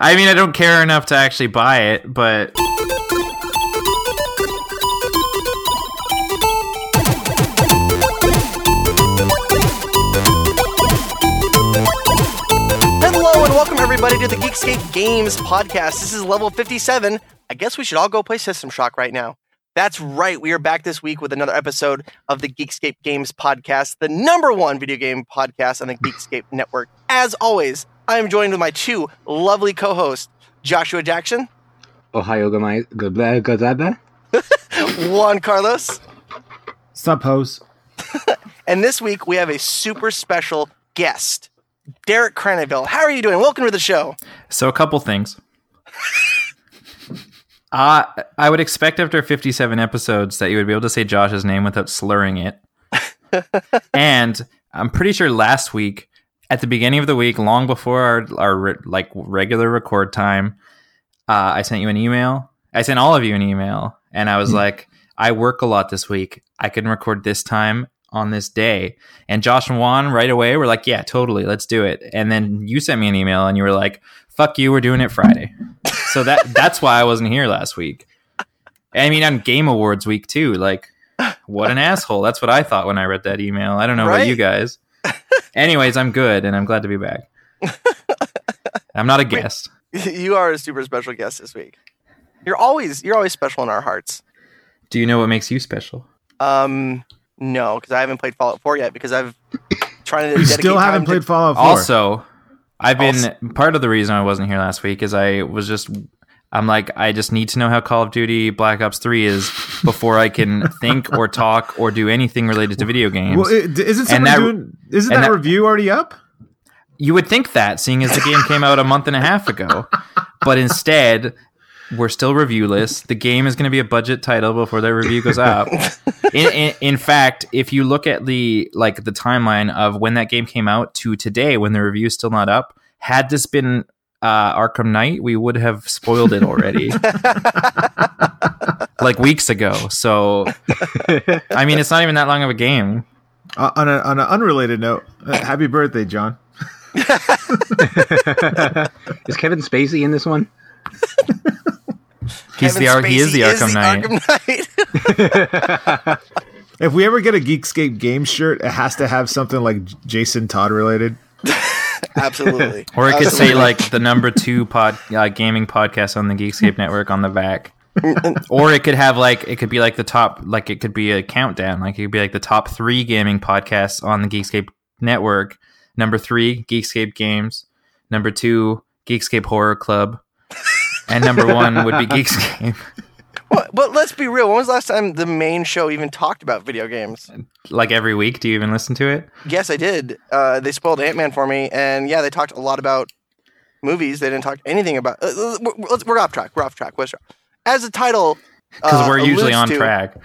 I mean, I don't care enough to actually buy it, but Hello and welcome everybody to the Geekscape Games podcast. This is level 57. I guess we should all go play System Shock right now. That's right. We are back this week with another episode of the Geekscape Games podcast, the number one video game podcast on the Geekscape network. As always, I am joined with my two lovely co-hosts, Joshua Jackson, Ohio gomai gobla gozaba. Juan Carlos, Sup, hoes? and this week we have a super special guest, Derek Craneville. How are you doing? Welcome to the show. so a couple things. Uh, I would expect after 57 episodes that you would be able to say Josh's name without slurring it. and I'm pretty sure last week, at the beginning of the week, long before our, our like regular record time, uh, I sent you an email. I sent all of you an email, and I was like, I work a lot this week. I can record this time on this day. And Josh and Juan right away were like, Yeah, totally, let's do it. And then you sent me an email, and you were like, Fuck you, we're doing it Friday. so that that's why I wasn't here last week. I mean, on Game Awards week too. Like, what an asshole. That's what I thought when I read that email. I don't know about you guys. Anyways, I'm good, and I'm glad to be back. I'm not a guest. you are a super special guest this week. You're always you're always special in our hearts. Do you know what makes you special? Um, no, because I haven't played Fallout 4 yet because I've trying to. You dedicate still time haven't to- played Fallout 4. Also, I've been Also- part of the reason I wasn't here last week is I was just I'm like I just need to know how Call of Duty Black Ops 3 is before I can think or talk or do anything related to video games. well, isn't someone that- doing? Isn't that, that- review already up? you would think that seeing as the game came out a month and a half ago. But instead, we're still reviewless. The game is going to be a budget title before the review goes up. In, in, in fact, if you look at the like the timeline of when that game came out to today, when the review is still not up, had this been uh, Arkham Knight, we would have spoiled it already, like weeks ago. So, I mean, it's not even that long of a game. Uh, on, a, on an unrelated note, uh, happy birthday, John. Is Kevin Spacey in this one? He's Kevin the Ar- he is the Spacey Arkham Knight. Arkham Knight. If we ever get a Geekscape game shirt, it has to have something like Jason Todd related. Absolutely. Or it could say like the number two pod uh, gaming podcast on the Geekscape network on the back. or it could have like it could be like the top like it could be a countdown like it could be like the top three gaming podcasts on the Geekscape network. Number three, Geekscape Games. Number two, Geekscape Horror Club. And number one would be Geekscape. But, but let's be real. When was the last time the main show even talked about video games? like every week, do you even listen to it? Yes, I did. Uh, they spoiled Ant Man for me, and yeah, they talked a lot about movies. They didn't talk anything about. Uh, uh, we're, let's- we're off track. We're off track. What's as the title? Because uh, we're usually on to- track.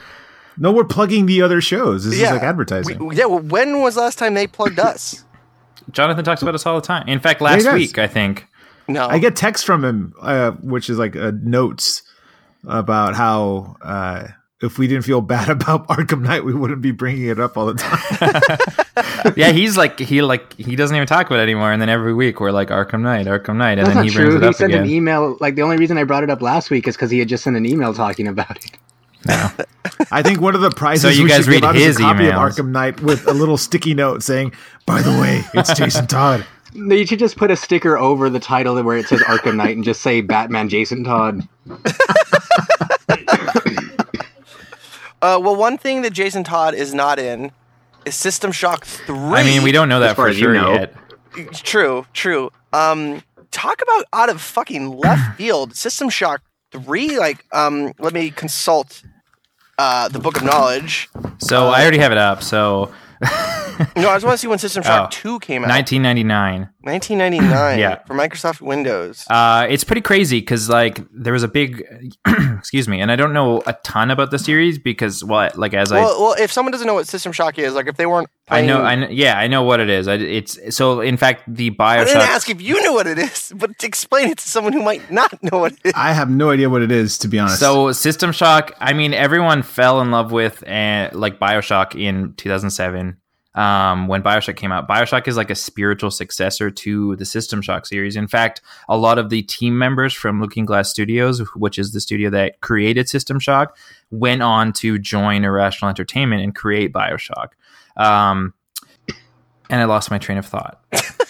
No, we're plugging the other shows. This Yeah, is like advertising. We, yeah. Well, when was the last time they plugged us? Jonathan talks about us all the time. In fact, last does. week I think No. I get texts from him, uh, which is like uh, notes about how uh, if we didn't feel bad about Arkham Knight, we wouldn't be bringing it up all the time. yeah, he's like he like he doesn't even talk about it anymore. And then every week we're like Arkham Knight, Arkham Knight, and That's then not he brings true. it He up sent again. an email. Like the only reason I brought it up last week is because he had just sent an email talking about it. No. I think one of the prizes So you we guys should give read out is his a copy emails. of Arkham Knight with a little sticky note saying, "By the way, it's Jason Todd." No, You should just put a sticker over the title where it says Arkham Knight and just say Batman Jason Todd. Uh, well, one thing that Jason Todd is not in is System Shock Three. I mean, we don't know that far for as you sure know. yet. True, true. Um, talk about out of fucking left field. System Shock Three. Like, um, let me consult uh, the Book of Knowledge. So I already have it up. So No, I just want to see when System Shock Oh. Two came out. 1999. 1999. Yeah. For Microsoft Windows. Uh, it's pretty crazy because like there was a big, excuse me, and I don't know a ton about the series because well, like as I well, well, if someone doesn't know what System Shock is, like if they weren't, I know, I know, yeah, I know what it is. I, it's so in fact the Bioshock. I didn't ask if you knew what it is, but to explain it to someone who might not know what it is. I have no idea what it is, to be honest. So System Shock, I mean, everyone fell in love with uh, like Bioshock in 2007. Um, when Bioshock came out. Bioshock is like a spiritual successor to the System Shock series. In fact, a lot of the team members from Looking Glass Studios, which is the studio that created System Shock, went on to join Irrational Entertainment and create Bioshock. Um, and I lost my train of thought.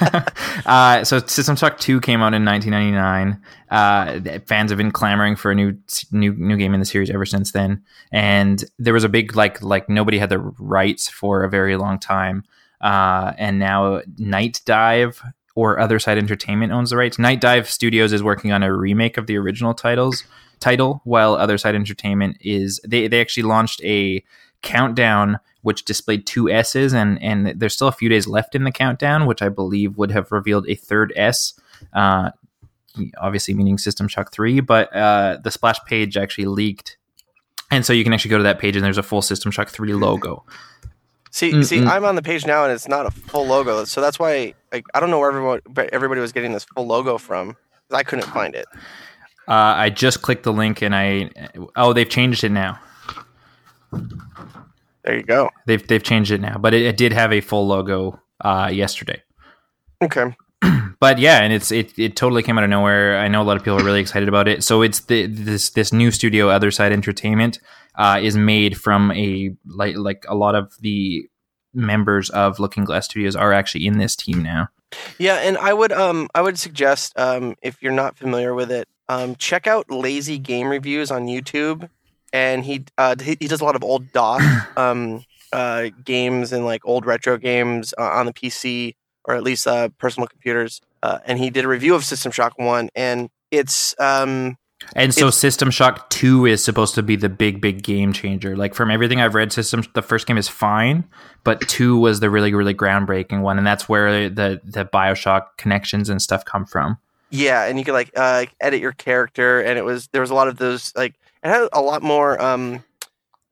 uh, so System Shock 2 came out in 1999. Uh, fans have been clamoring for a new new new game in the series ever since then. And there was a big like like nobody had the rights for a very long time. Uh, and now Nightdive or Other Side Entertainment owns the rights. Nightdive Studios is working on a remake of the original titles title, while Other Side Entertainment is they they actually launched a countdown which displayed two S's, and and there's still a few days left in the countdown, which I believe would have revealed a third S. Uh, obviously, meaning System Shock Three, but uh, the splash page actually leaked, and so you can actually go to that page, and there's a full System Shock Three logo. See, Mm, see, mm. I'm on the page now, and it's not a full logo. So that's why like, I don't know where everyone, but everybody was getting this full logo from. I couldn't find it. Uh, I just clicked the link, and I oh they've changed it now. There you go. They've they've changed it now, but it, it did have a full logo uh, yesterday. Okay. but yeah, and it's it, it totally came out of nowhere. I know a lot of people are really excited about it. So it's the this this new studio, Other Side Entertainment, uh, is made from a like like a lot of the members of Looking Glass Studios are actually in this team now. Yeah, and I would um I would suggest um if you're not familiar with it, um check out Lazy Game Reviews on YouTube, and he uh he, he does a lot of old DOS um uh games and like old retro games uh, on the PC or at least uh personal computers. Uh, and he did a review of System Shock One, and it's um And so It's- System Shock 2 is supposed to be the big, big game changer. Like from everything I've read, System the first game is fine, but 2 was the really, really groundbreaking one. And that's where the, the Bioshock connections and stuff come from. Yeah, and you could like uh, edit your character, and it was there was a lot of those like it had a lot more um,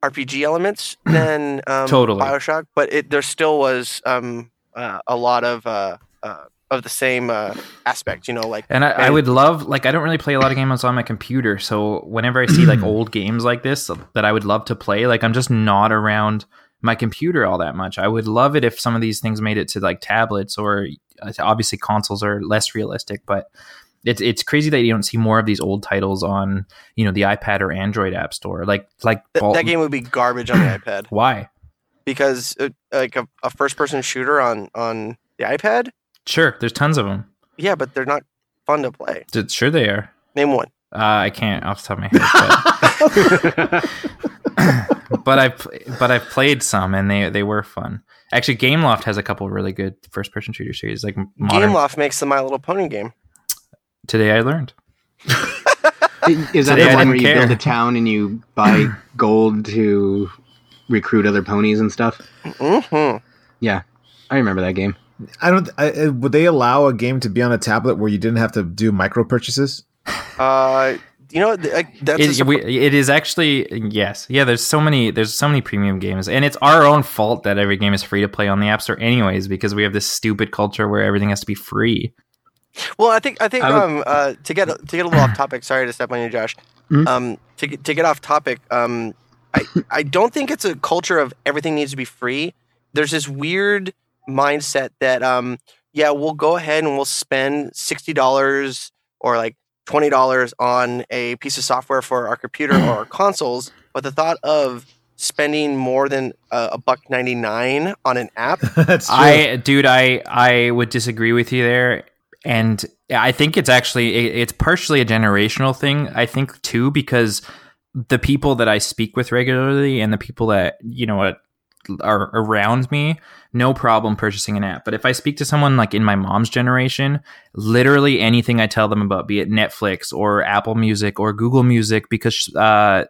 RPG elements than um, Totally. Bioshock, but it there still was um, uh, a lot of uh, uh, of the same uh, aspect. You know, like And I, I would love, like, I don't really play a lot of games on my computer. So whenever I see like old games like this that I would love to play, like, I'm just not around my computer all that much. I would love it if some of these things made it to like tablets or uh, obviously consoles are less realistic, but it's it's crazy that you don't see more of these old titles on you know the iPad or Android App Store. Like like th- that game would be garbage on the iPad Why? because uh, like a, a first person shooter on on the iPad. Sure, there's tons of them. Yeah, but they're not fun to play. Sure, they are. Name one. Uh, I can't off the top of my head. But, but I've but I've played some and they they were fun. Actually, Gameloft has a couple really good first person shooter series. Like modern. Gameloft makes the My Little Pony game. Today I learned. Is that Today I the one where you care. build a town and you buy gold to recruit other ponies and stuff? hmm Yeah, I remember that game. I don't. I, uh, would they allow a game to be on a tablet where you didn't have to do micro purchases? Uh, you know, th- that's It, surpri- we, it is actually yes, yeah. There's so many there's so many premium games, and it's our own fault that every game is free to play on the App Store, anyways, because we have this stupid culture where everything has to be free. Well, I think I think I would- um uh to get to get a little off topic. Sorry to step on you, Josh. Mhm. Um, to get, to get off topic. Um, I I don't think it's a culture of everything needs to be free. There's this weird mindset that um yeah we'll go ahead and we'll spend sixty dollars or like twenty dollars on a piece of software for our computer or our consoles, but the thought of spending more than uh, a buck ninety nine on an app That's true. I, dude, I I would disagree with you there, and I think it's actually it's partially a generational thing. I think too because the people that I speak with regularly and the people that you know are around me, no problem purchasing an app. But if I speak to someone like in my mom's generation, literally anything I tell them about, be it Netflix or Apple Music or Google Music, because uh,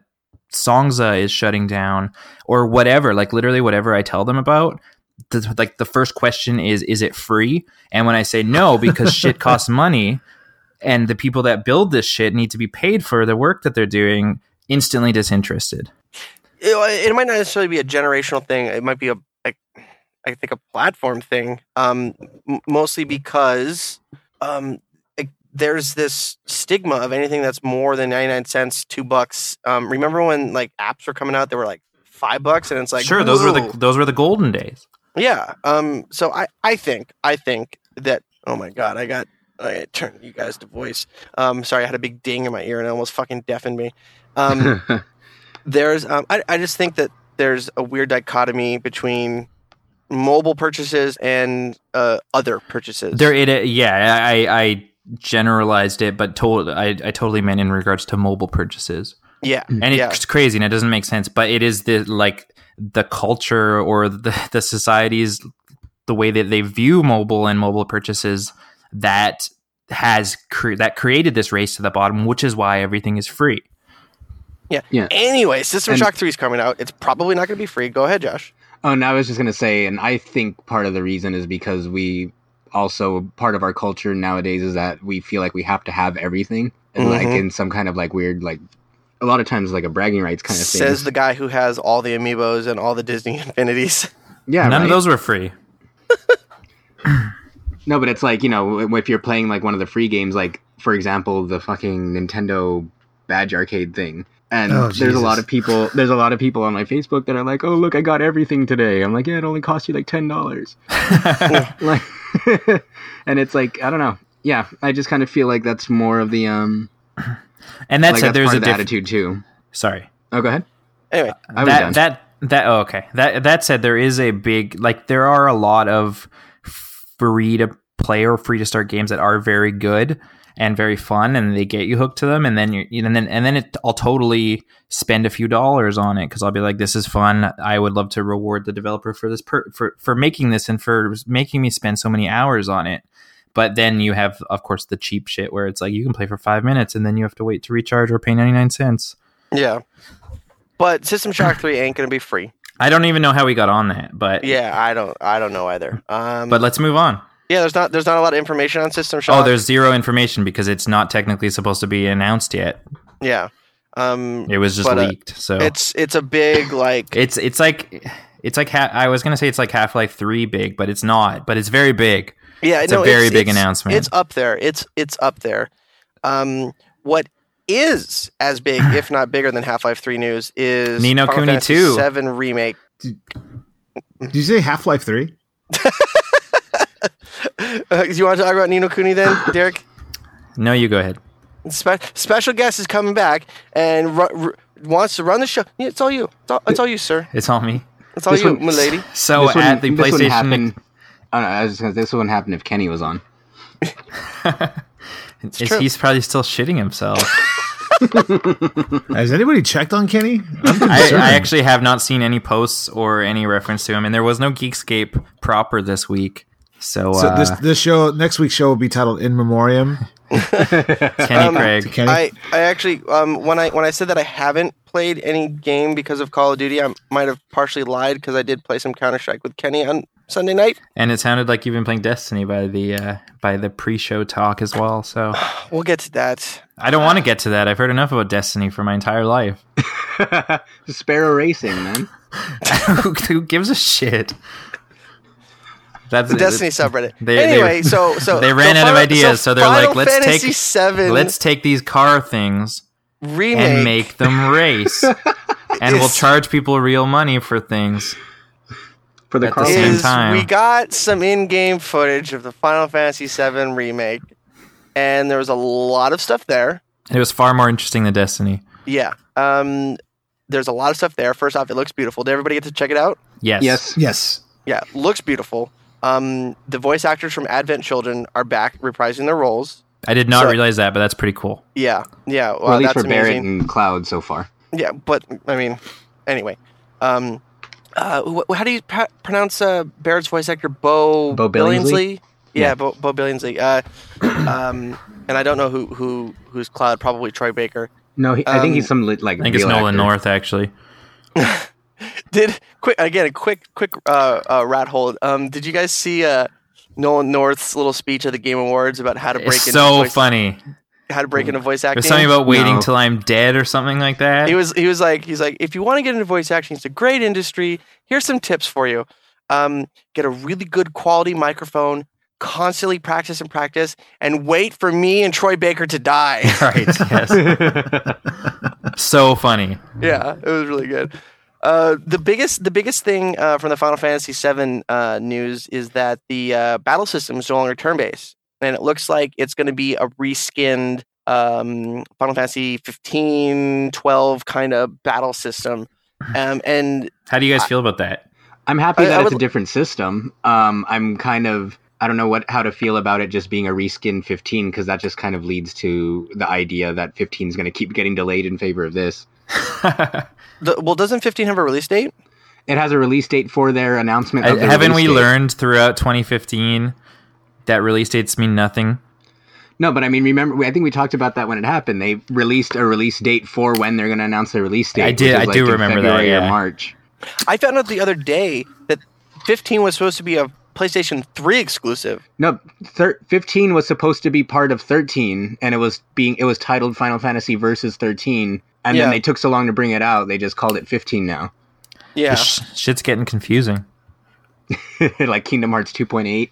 Songza is shutting down or whatever, like literally whatever I tell them about, the, like the first question is is it free and when i say no because shit costs money and the people that build this shit need to be paid for the work that they're doing instantly disinterested it, it might not necessarily be a generational thing. It might be a like I think a platform thing. Um, m- mostly because um, it, there's this stigma of anything that's more than ninety nine cents, two bucks. Um, remember when like apps were coming out? They were like five bucks, and it's like sure, those were the those were the golden days. Yeah. Um. So I I think I think that oh my god I got I turned you guys to voice. Um. Sorry, I had a big ding in my ear and it almost fucking deafened me. Um. there's um. I I just think that there's a weird dichotomy between mobile purchases and uh other purchases. There, it yeah, I I generalized it, but told I I totally meant in regards to mobile purchases, yeah. and Yeah. it's crazy and it doesn't make sense, but it is the like the culture or the the society's the way that they view mobile and mobile purchases that has cre- that created this race to the bottom, which is why everything is free. Yeah. yeah. Anyway, System And- Shock 3 is coming out. It's probably not going to be free. Go ahead, Josh. Oh, and I was just gonna say, and I think part of the reason is because we also part of our culture nowadays is that we feel like we have to have everything, and like Mhm. in some kind of like weird like a lot of times like a bragging rights kind of thing. Says the guy who has all the amiibos and all the Disney Infinities. yeah, None right? of those were free. No, but it's like you know if you're playing like one of the free games, like for example the fucking Nintendo Badge Arcade thing. And Oh, there's a lot of people. There's a lot of people on my Facebook that are like, "Oh, look, I got everything today." I'm like, "Yeah, it only cost you like ten dollars." like and it's like i don't know yeah i just kind of feel like that's more of the um and that's like it. There's part a of the diff- attitude too Sorry. oh go ahead Anyway, i was that done that that oh, okay. That that said, there is a big like there are a lot of free to play or free to start games that are very good and very fun, and they get you hooked to them, and then you and then and then it, I'll totally spend a few dollars on it because I'll be like, this is fun. I would love to reward the developer for this per, for for making this and for making me spend so many hours on it. But then you have, of course, the cheap shit where it's like you can play for five minutes and then you have to wait to recharge or pay ninety nine cents. yeah. But System Shock 3 ain't going to be free. I don't even know how we got on that, but Yeah, I don't I don't know either. Um But let's move on. yeah, there's not there's not a lot of information on System Shock. Oh, there's zero information because it's not technically supposed to be announced yet. yeah. Um It was just But, uh, leaked. So it's it's a big like it's it's like it's like ha- I was gonna say it's like Half Life Three big, but it's not. But it's very big. Yeah, it's no, a very it's- big it's- announcement. It's up there. It's it's up there. Um what is as big, if not bigger than Half-Life 3 news is Ni no Final Kuni Fantasy 2. 7 remake. Did you say Half Life Three? Uh, do you want to talk about Ni no Kuni then, Derek? No, you go ahead. Spe- special guest is coming back and ru- ru- wants to run the show. Yeah, it's all you. It's all, it's all you, sir. It's all me. It's all This you, one- my lady. So this at the wouldn't- this wouldn't PlayStation, happen I, don't know, I was just gonna, this wouldn't happen if kenny was on is true. he's probably still shitting himself. Has anybody checked on Kenny? I'm I, concerned. I actually have not seen any posts or any reference to him, and there was no Geekscape proper this week. So, so uh, this this show next week's show will be titled In Memoriam. Kenny Um, Craig. Kenny. I, I actually um when I when I said that I haven't played any game because of Call of Duty, I might have partially lied because I did play some Counter Strike with Kenny on Sunday night. and it sounded like you've been playing Destiny by the uh, by the pre-show talk as well. So We'll get to that. I don't want to get to that. I've heard enough about Destiny for my entire life. sparrow racing man who, who gives a shit? That's The Destiny subreddit. They- they- anyway, so so they so ran out of ideas, so they're Final like, let's Fantasy take- Seven Let's take these car things remake. and make them race, and we'll charge people real money for things. For the At the same is time. we got some in-game footage of the Final Fantasy VII remake, and there was a lot of stuff there. It was far more interesting than Destiny. Yeah, um, there's a lot of stuff there. First off, it looks beautiful. Did everybody get to check it out? Yes. yes Yes. Yeah, looks beautiful. Um, the voice actors from Advent Children are back reprising their roles. I did not So- realize that, but that's pretty cool. Yeah, yeah. Well, well, at least that's for barrett amazing. and cloud so far Yeah, but I mean, anyway. Um, uh, wh- how do you pa- pronounce uh, Barrett's voice actor? Bo Beau Billingslea? Yeah, Yeah. Bo, Beau Billingslea. Uh, um, and I don't know who who who's Cloud. Probably Troy Baker. no he, i think Um, he's some li- like I think it's Nolan actor. North actually. Did quick again a quick quick uh, uh, rat hole. Um, did you guys see uh, Nolan North's little speech at the Game Awards about how to break It's into so voice, funny. How to break into voice acting? There's something about waiting No. till I'm dead or something like that. he was he was like he's like if you want to get into voice acting it's a great industry here's some tips for you um, get a really good quality microphone constantly practice and practice and wait for me and troy baker to die right. Yes. so funny. yeah it was really good Uh, the biggest the biggest thing uh, from the Final Fantasy VII uh, news is that the uh, battle system is no longer turn based, and it looks like it's going to be a reskinned um, Final Fantasy 15, 12 kind of battle system. Um, and How do you guys feel about that? I'm happy I- that I it's would- a different system. Um, I'm kind of I don't know what how to feel about it just being a reskin 15 because that just kind of leads to the idea that 15 is going to keep getting delayed in favor of this. the, well, doesn't 15 have a release date? It has a release date for their announcement. Of the Haven't we date. learned throughout 2015 that release dates mean nothing? No, but I mean, remember? I think we talked about that when it happened. They released a release date for when they're going to announce their release date. I did- is I do in remember that, February or yeah. March. I found out the other day that 15 was supposed to be a PlayStation 3 exclusive. No, thir- 15 was supposed to be part of 13, and it was being it was titled Final Fantasy Versus 13, and Yeah. then they took so long to bring it out, they just called it 15 now, Yeah. Sh- shit's getting confusing. like Kingdom Hearts 2.8.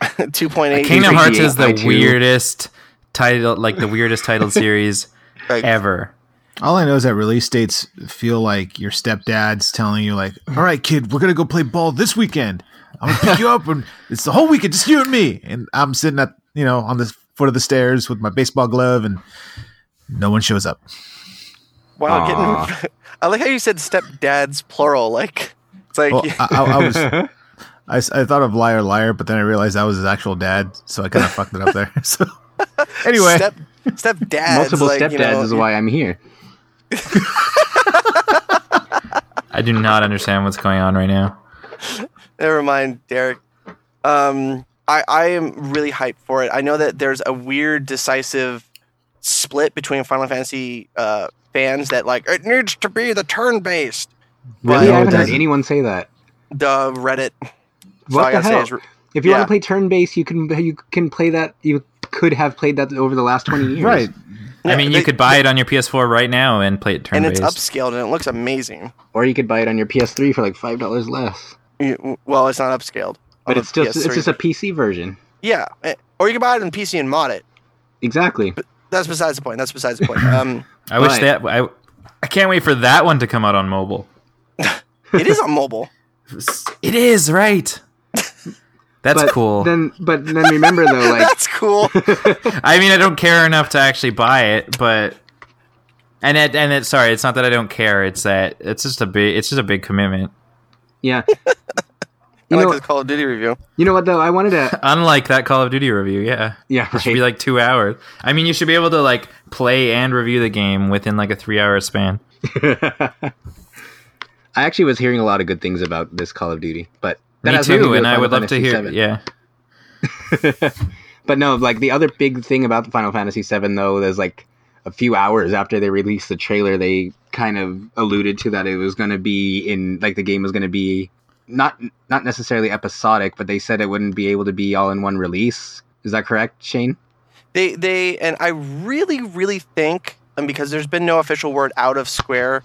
2.8. Kingdom Hearts is the 3.8. weirdest title, like the weirdest titled series Like, ever. All I know is that release dates feel like your stepdad's telling you, like, "All right, kid, we're gonna go play ball this weekend. I'm gonna pick you up, and it's the whole weekend, just you and me." And I'm sitting at, you know, on the foot of the stairs with my baseball glove, and no one shows up. Wow, Aw. getting. I like how you said stepdads plural. Like, it's like. Well, I, I, I was, I, s- I thought of liar, liar, but then I realized that was his actual dad, so I kind of fucked it up there. So anyway, Step, stepdads. Multiple like, stepdads you know, is why I'm here. I do not understand what's going on right now. Never mind, Derek. Um, I, I am really hyped for it. I know that there's a weird, decisive split between Final Fantasy uh, fans that like it needs to be the turn-based. Really, But I haven't heard anyone say that. the Reddit. That's all What I the hell? is- If you yeah. want to play turn-based, you can you can play that. You could have played that over the last 20 years. right? I mean, you could buy it on your PS4 right now and play it turn based, and it's based. upscaled and it looks amazing. Or you could buy it on your PS3 for like five dollars less. You- Well, it's not upscaled. But it's the just it's PS3. just a PC version. yeah, eh, or you can buy it on PC and mod it. Exactly. That's besides the point. That's besides the point. Um, I wish that I, I can't wait for that one to come out on mobile. it is on mobile. It is right. That's but cool. Then, but then remember though, like That's cool. I mean, I don't care enough to actually buy it, but and it and it. Sorry, it's not that I don't care. It's that it's just a big. It's just a big commitment. yeah. I You like know, this Call of Duty review. you know what though? I wanted to. Unlike that Call of Duty review, yeah, Yeah, it should be like two hours. I mean, you should be able to like play and review the game within like a three-hour span. I actually was hearing a lot of good things about this Call of Duty, but that Me has nothing to too, and I would love to hear. VII. Yeah, But no, like the other big thing about the Final Fantasy VII though, there's like a few hours after they released the trailer, they kind of alluded to that it was going to be in like the game was going to be not not necessarily episodic, but they said it wouldn't be able to be all in one release. Is that correct, Shane? They they and I really really think and because there's been no official word out of Square,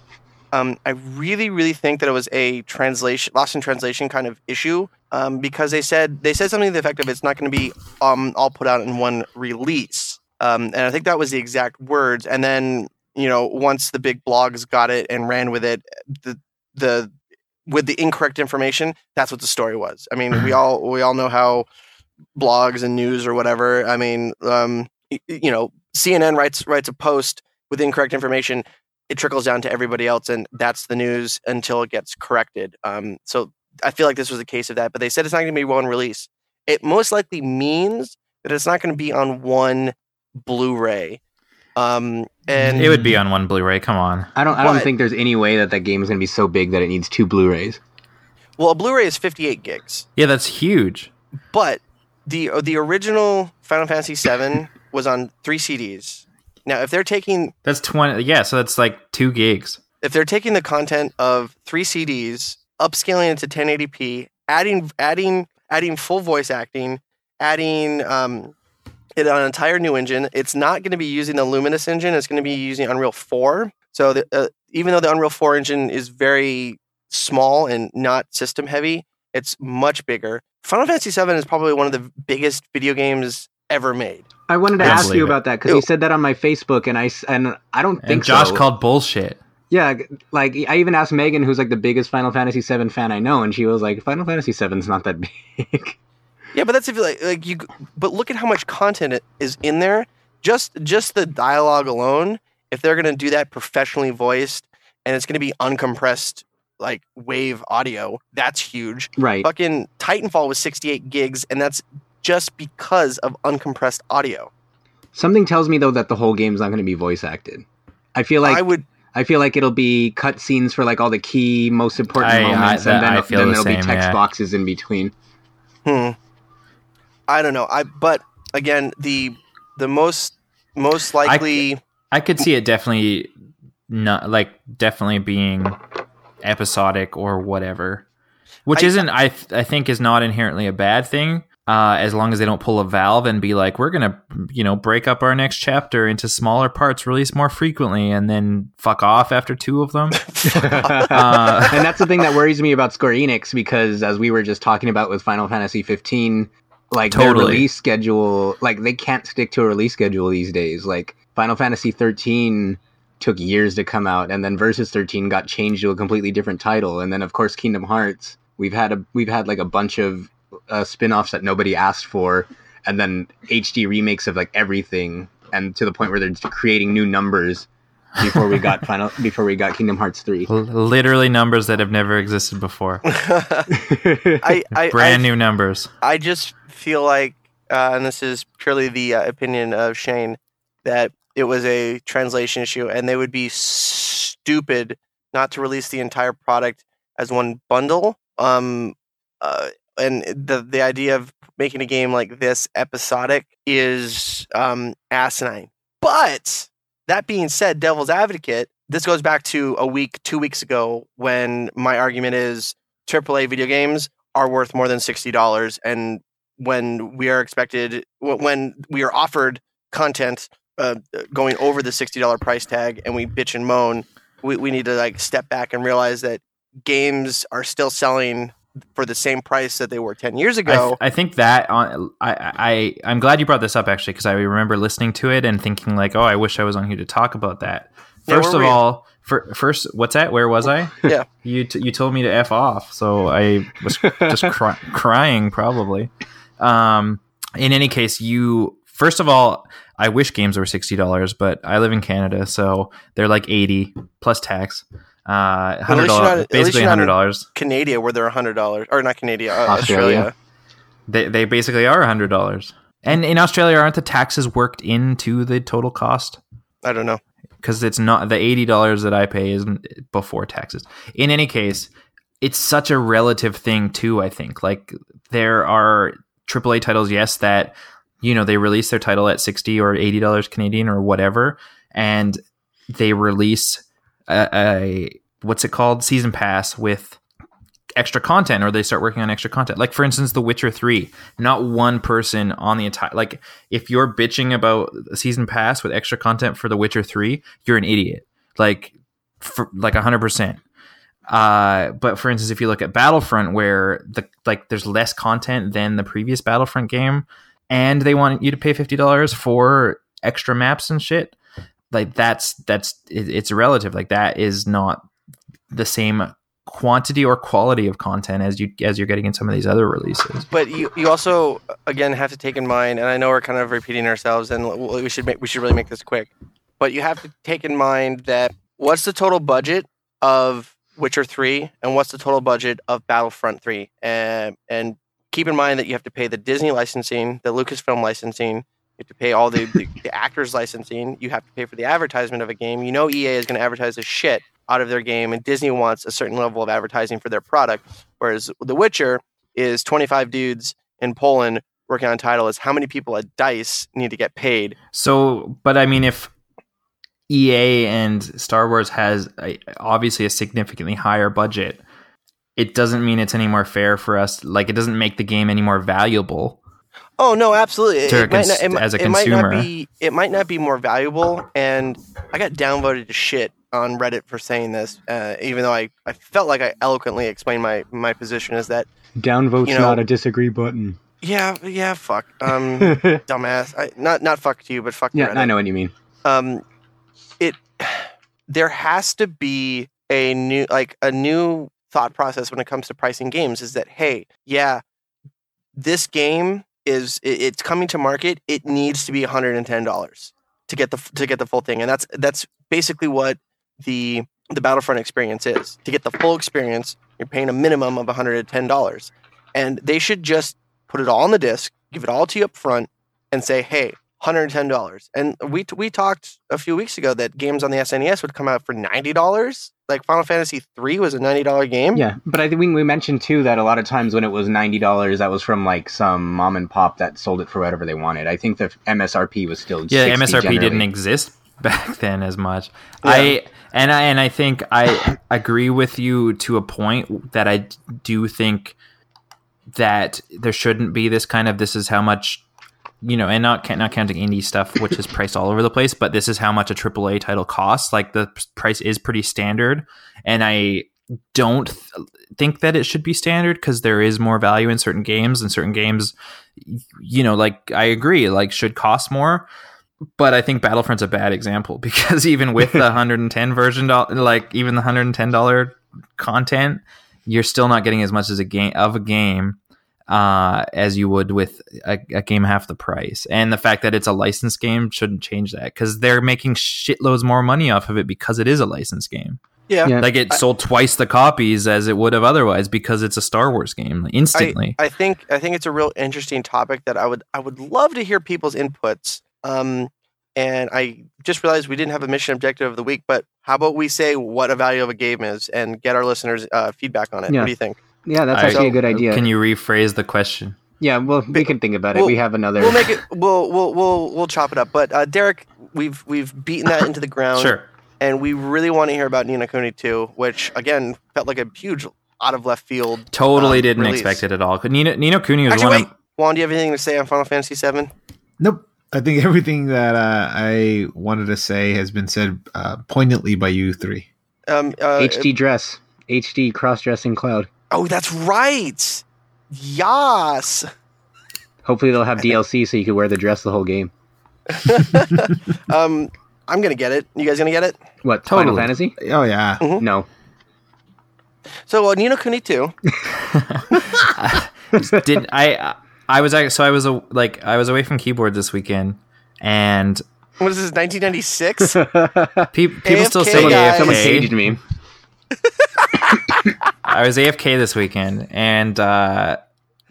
um, I really really think that it was a translation lost in translation kind of issue. Um, because they said they said something to the effect of it's not going to be um all put out in one release. Um, and I think that was the exact words. And then you know once the big blogs got it and ran with it, the the with the incorrect information, that's what the story was. I mean, we all we all know how blogs and news or whatever. I mean, um, y- y- you know, CNN writes writes a post with incorrect information. It trickles down to everybody else, and that's the news until it gets corrected. Um, so I feel like this was a case of that. But they said it's not going to be one release. It most likely means that it's not going to be on one Blu-ray. Um, and it would be on one Blu-ray. Come on. I don't I don't What? think there's any way that that game is going to be so big that it needs two Blu-rays. well, a Blu-ray is 58 gigs. Yeah, that's huge. But the uh, the original Final Fantasy VII was on three CDs. Now, if they're taking That's twenty. Yeah, so that's like two gigs. if they're taking the content of three CDs, upscaling it to 1080p, adding adding adding full voice acting, adding um, it on an entire new engine, it's not going to be using the Luminous engine. It's going to be using Unreal 4. So the, uh, even though the Unreal 4 engine is very small and not system heavy, it's much bigger. Final Fantasy VII is probably one of the biggest video games ever made. I wanted to I ask you it. about that because you said that on my Facebook, and I s- and I don't And think Josh so. called bullshit. Yeah, like I even asked Megan, who's like the biggest Final Fantasy VII fan I know, and she was like, "Final Fantasy VII's not that big." Yeah, but that's if you like, like you. But look at how much content is in there. Just just the dialogue alone. If they're gonna do that professionally voiced, and it's gonna be uncompressed like wave audio, that's huge. right. Fucking Titanfall was 68 gigs, and that's just because of uncompressed audio. Something tells me though that the whole game's not going to be voice acted. I feel like I would. I feel like it'll be cut scenes for like all the key, most important I- I- moments, that- and then, I feel then the there'll same, be text yeah. boxes in between. Hmm. I don't know. I but again the the most most likely. I could see it definitely not like definitely being episodic or whatever, which I- isn't I th- I think is not inherently a bad thing. Uh, as long as they don't pull a valve and be like, we're gonna, you know, break up our next chapter into smaller parts, release more frequently, and then fuck off after two of them. uh, and that's the thing that worries me about Square Enix because, as we were just talking about with Final Fantasy 15, like their release schedule, like they can't stick to a release schedule these days. Like Final Fantasy 13 took years to come out, and then Versus 13 got changed to a completely different title, and then of course Kingdom Hearts. We've had a we've had like a bunch of uh, spin-offs that nobody asked for, and then HD remakes of like everything, and to the point where they're creating new numbers before we got final before we got Kingdom Hearts 3. l- literally numbers that have never existed before, I, I, brand I, new numbers. I just feel like, uh, and this is purely the uh, opinion of Shane, that it was a translation issue, and they would be stupid not to release the entire product as one bundle. Um, uh, and the the idea of making a game like this episodic is um, asinine. But that being said, devil's advocate, this goes back to a week, two weeks ago, when my argument is AAA video games are worth more than sixty dollars, and when we are expected, when we are offered content uh, going over the sixty dollar price tag, and we bitch and moan, we, we need to like step back and realize that games are still selling for the same price that they were ten years I, ago. th- I think that on I, I I'm glad you brought this up actually because I remember listening to it and thinking like, oh, I wish I was on here to talk about that. First where of all, for, first, what's that? Where was I? Yeah. you t- you told me to f off, so I was just cry- crying probably. Um, in any case, you first of all, I wish games were sixty dollars, but I live in Canada, so they're like eighty plus tax. Uh, hundred least you're not- dollars, basically hundred dollars. Canada, where they're hundred dollars, or not Canada, uh, Australia. Australia. They they basically are hundred dollars. And in Australia, aren't the taxes worked into the total cost? I don't know. Because it's not the eighty dollars that I pay isn't before taxes. In any case, it's such a relative thing too. I think like there are AAA titles, yes, that you know they release their title at sixty or eighty dollars Canadian or whatever, and they release a, a what's it called? Season pass with extra content or they start working on extra content. Like for instance the witcher 3 not one person on the entire like if you're bitching about a season pass with extra content for the witcher 3 you're an idiot. Like for, like 100% uh but for instance if you look at battlefront where the like there's less content than the previous battlefront game and they want you to pay $50 for extra maps and shit like that's that's it, it's relative like that is not the same quantity or quality of content as you as you're getting in some of these other releases. But you, you also again have to take in mind, and I know we're kind of repeating ourselves, and we should make we should really make this quick. But you have to take in mind that what's the total budget of Witcher three, and what's the total budget of Battlefront three, and and keep in mind that you have to pay the Disney licensing, the Lucasfilm licensing. You have to pay all the, the, the actors licensing. You have to pay for the advertisement of a game. You know EA is going to advertise the shit out of their game, and Disney wants a certain level of advertising for their product. Whereas The Witcher is 25 dudes in Poland working on title is how many people at Dice need to get paid. So, but I mean, if EA and Star Wars has a, obviously a significantly higher budget, it doesn't mean it's any more fair for us. Like, it doesn't make the game any more valuable. Oh no, absolutely. It, To it might cons- not, it, as a it might not consumer. be. It might not be more valuable. And I got downvoted to shit on Reddit for saying this, uh, even though I, I felt like I eloquently explained my my position is that Downvote's You know- not a disagree button. yeah yeah fuck um dumbass I, not not fuck to you but fuck to Reddit. I know what you mean. um, it there has to be a new like a new thought process when it comes to pricing games is that hey yeah this game is it- it's coming to market it needs to be $110 to get the to get the full thing and that's that's basically what the the battlefront experience is. To get the full experience you're paying a minimum of $110 and they should just put it all on the disc give it all to you up front and say hey $110 and we we talked a few weeks ago that games on the SNES would come out for $90 like Final Fantasy 3 was a $90 game Yeah, but I think we, we mentioned too that a lot of times when it was ninety dollars, that was from like some mom and pop that sold it for whatever they wanted. I think the MSRP was still Yeah, 60 MSRP didn't exist back then as much. Yeah. I and I and I think I agree with you to a point that I do think that there shouldn't be this kind of this is how much you know, and not not counting indie stuff, which is priced all over the place, but this is how much a AAA title costs. Like the price is pretty standard, and I don't th- think that it should be standard because there is more value in certain games, and certain games, you know, like I agree, like should cost more. But I think Battlefront's a bad example because even with the 110 version, like even the 110 dollar content, you're still not getting as much as a game of a game uh, as you would with a, a game half the price. And the fact that it's a licensed game shouldn't change that because they're making shitloads more money off of it because it is a licensed game. yeah, Yeah. Like it sold twice the copies as it would have otherwise because it's a Star Wars game instantly. I think I think it's a real interesting topic that I would I would love to hear people's inputs. Um, and I just realized we didn't have a mission objective of the week, but how about we say what a value of a game is and get our listeners uh, feedback on it? Yeah. What do you think? Yeah, that's I- actually a good idea. Can you rephrase the question? yeah, well, we can think about it. We'll- we have another. We'll make it. We'll we'll we'll we'll chop it up. But uh, Derek, we've we've beaten that into the ground, Sure. and we really want to hear about Ni no Kuni too, which again felt like a huge out of left field. Totally um, didn't release. expect it at all. Nina Ni no Kuni was Actually, one wait, of Juan, do you have anything to say on Final Fantasy VII? Nope. I think everything that uh, I wanted to say has been said uh, poignantly by you three. Um, uh, HD dress, HD cross dressing cloud. Oh, that's right. Yas. Hopefully, they'll have DLC so you can wear the dress the whole game. Um, I'm gonna get it. You guys gonna get it? What Final Fantasy? Oh yeah. No. So, uh, Ni no Kuni too. did I I was so I was a, like I was away from keyboard this weekend and What is this, 1996? pe- people still AFK, say guys. Someone AFK. caged me. I was AFK this weekend and uh,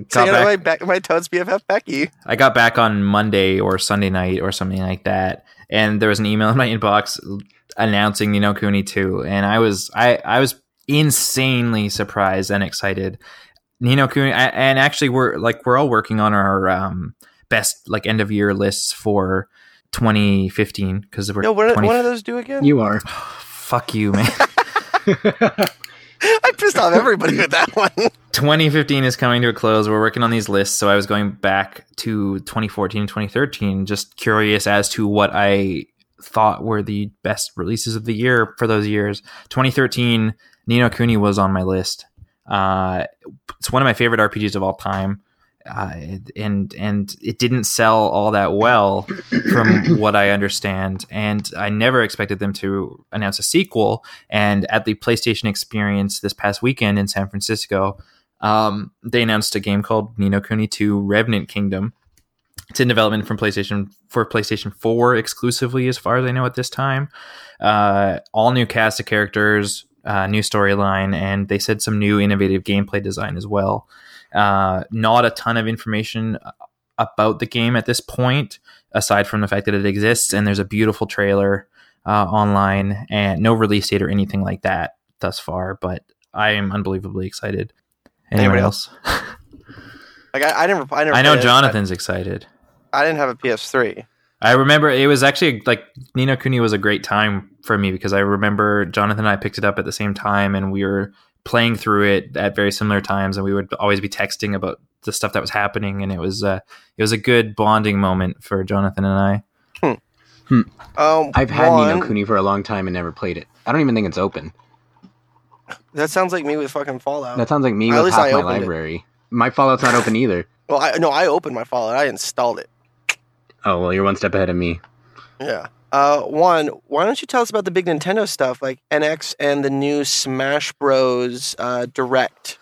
got Saying back, my, back, my Toad's BFF Becky. I got back on Monday or Sunday night or something like that, and there was an email in my inbox announcing Ni no Kuni 2, and I was I I was insanely surprised and excited. Ni no Kuni, I, and actually we're like we're all working on our um, best like end of year lists for 2015 because we're No, what, 20 what do those do again? You are. fuck you man. I pissed off everybody with that one. 2015 is coming to a close. We're working on these lists, so I was going back to 2014, 2013, just curious as to what I thought were the best releases of the year for those years. 2013, Ni no Kuni was on my list. Uh, it's one of my favorite RPGs of all time. Uh, and and it didn't sell all that well from what I understand, and I never expected them to announce a sequel. And at the PlayStation Experience this past weekend in San Francisco, um, they announced a game called Ni no Kuni 2 Revenant Kingdom. It's in development from PlayStation for PlayStation 4 exclusively, as far as I know at this time. Uh, all new cast of characters, uh, new storyline, and they said some new innovative gameplay design as well. Uh, not a ton of information about the game at this point, aside from the fact that it exists, and there's a beautiful trailer uh, online, and no release date or anything like that thus far. But I am unbelievably excited. Anyone Anybody else? Like I, I never, I never. I know played it. Jonathan's excited. I didn't have a PS3. I remember it was actually like Ni no Kuni was a great time for me because I remember Jonathan and I picked it up at the same time and we were playing through it at very similar times and we would always be texting about the stuff that was happening and it was uh, it was a good bonding moment for Jonathan and I. Um, I've had one, Ni no Kuni for a long time and never played it. I don't even think it's open. That sounds like me with fucking Fallout. That sounds like me At with least half I my opened it. library. My Fallout's not open either. well, I no, I opened my Fallout. I installed it. Oh well, you're one step ahead of me. Yeah. Uh, one, why don't you tell us about the big Nintendo stuff like NX and the new Smash Bros. Uh, Direct?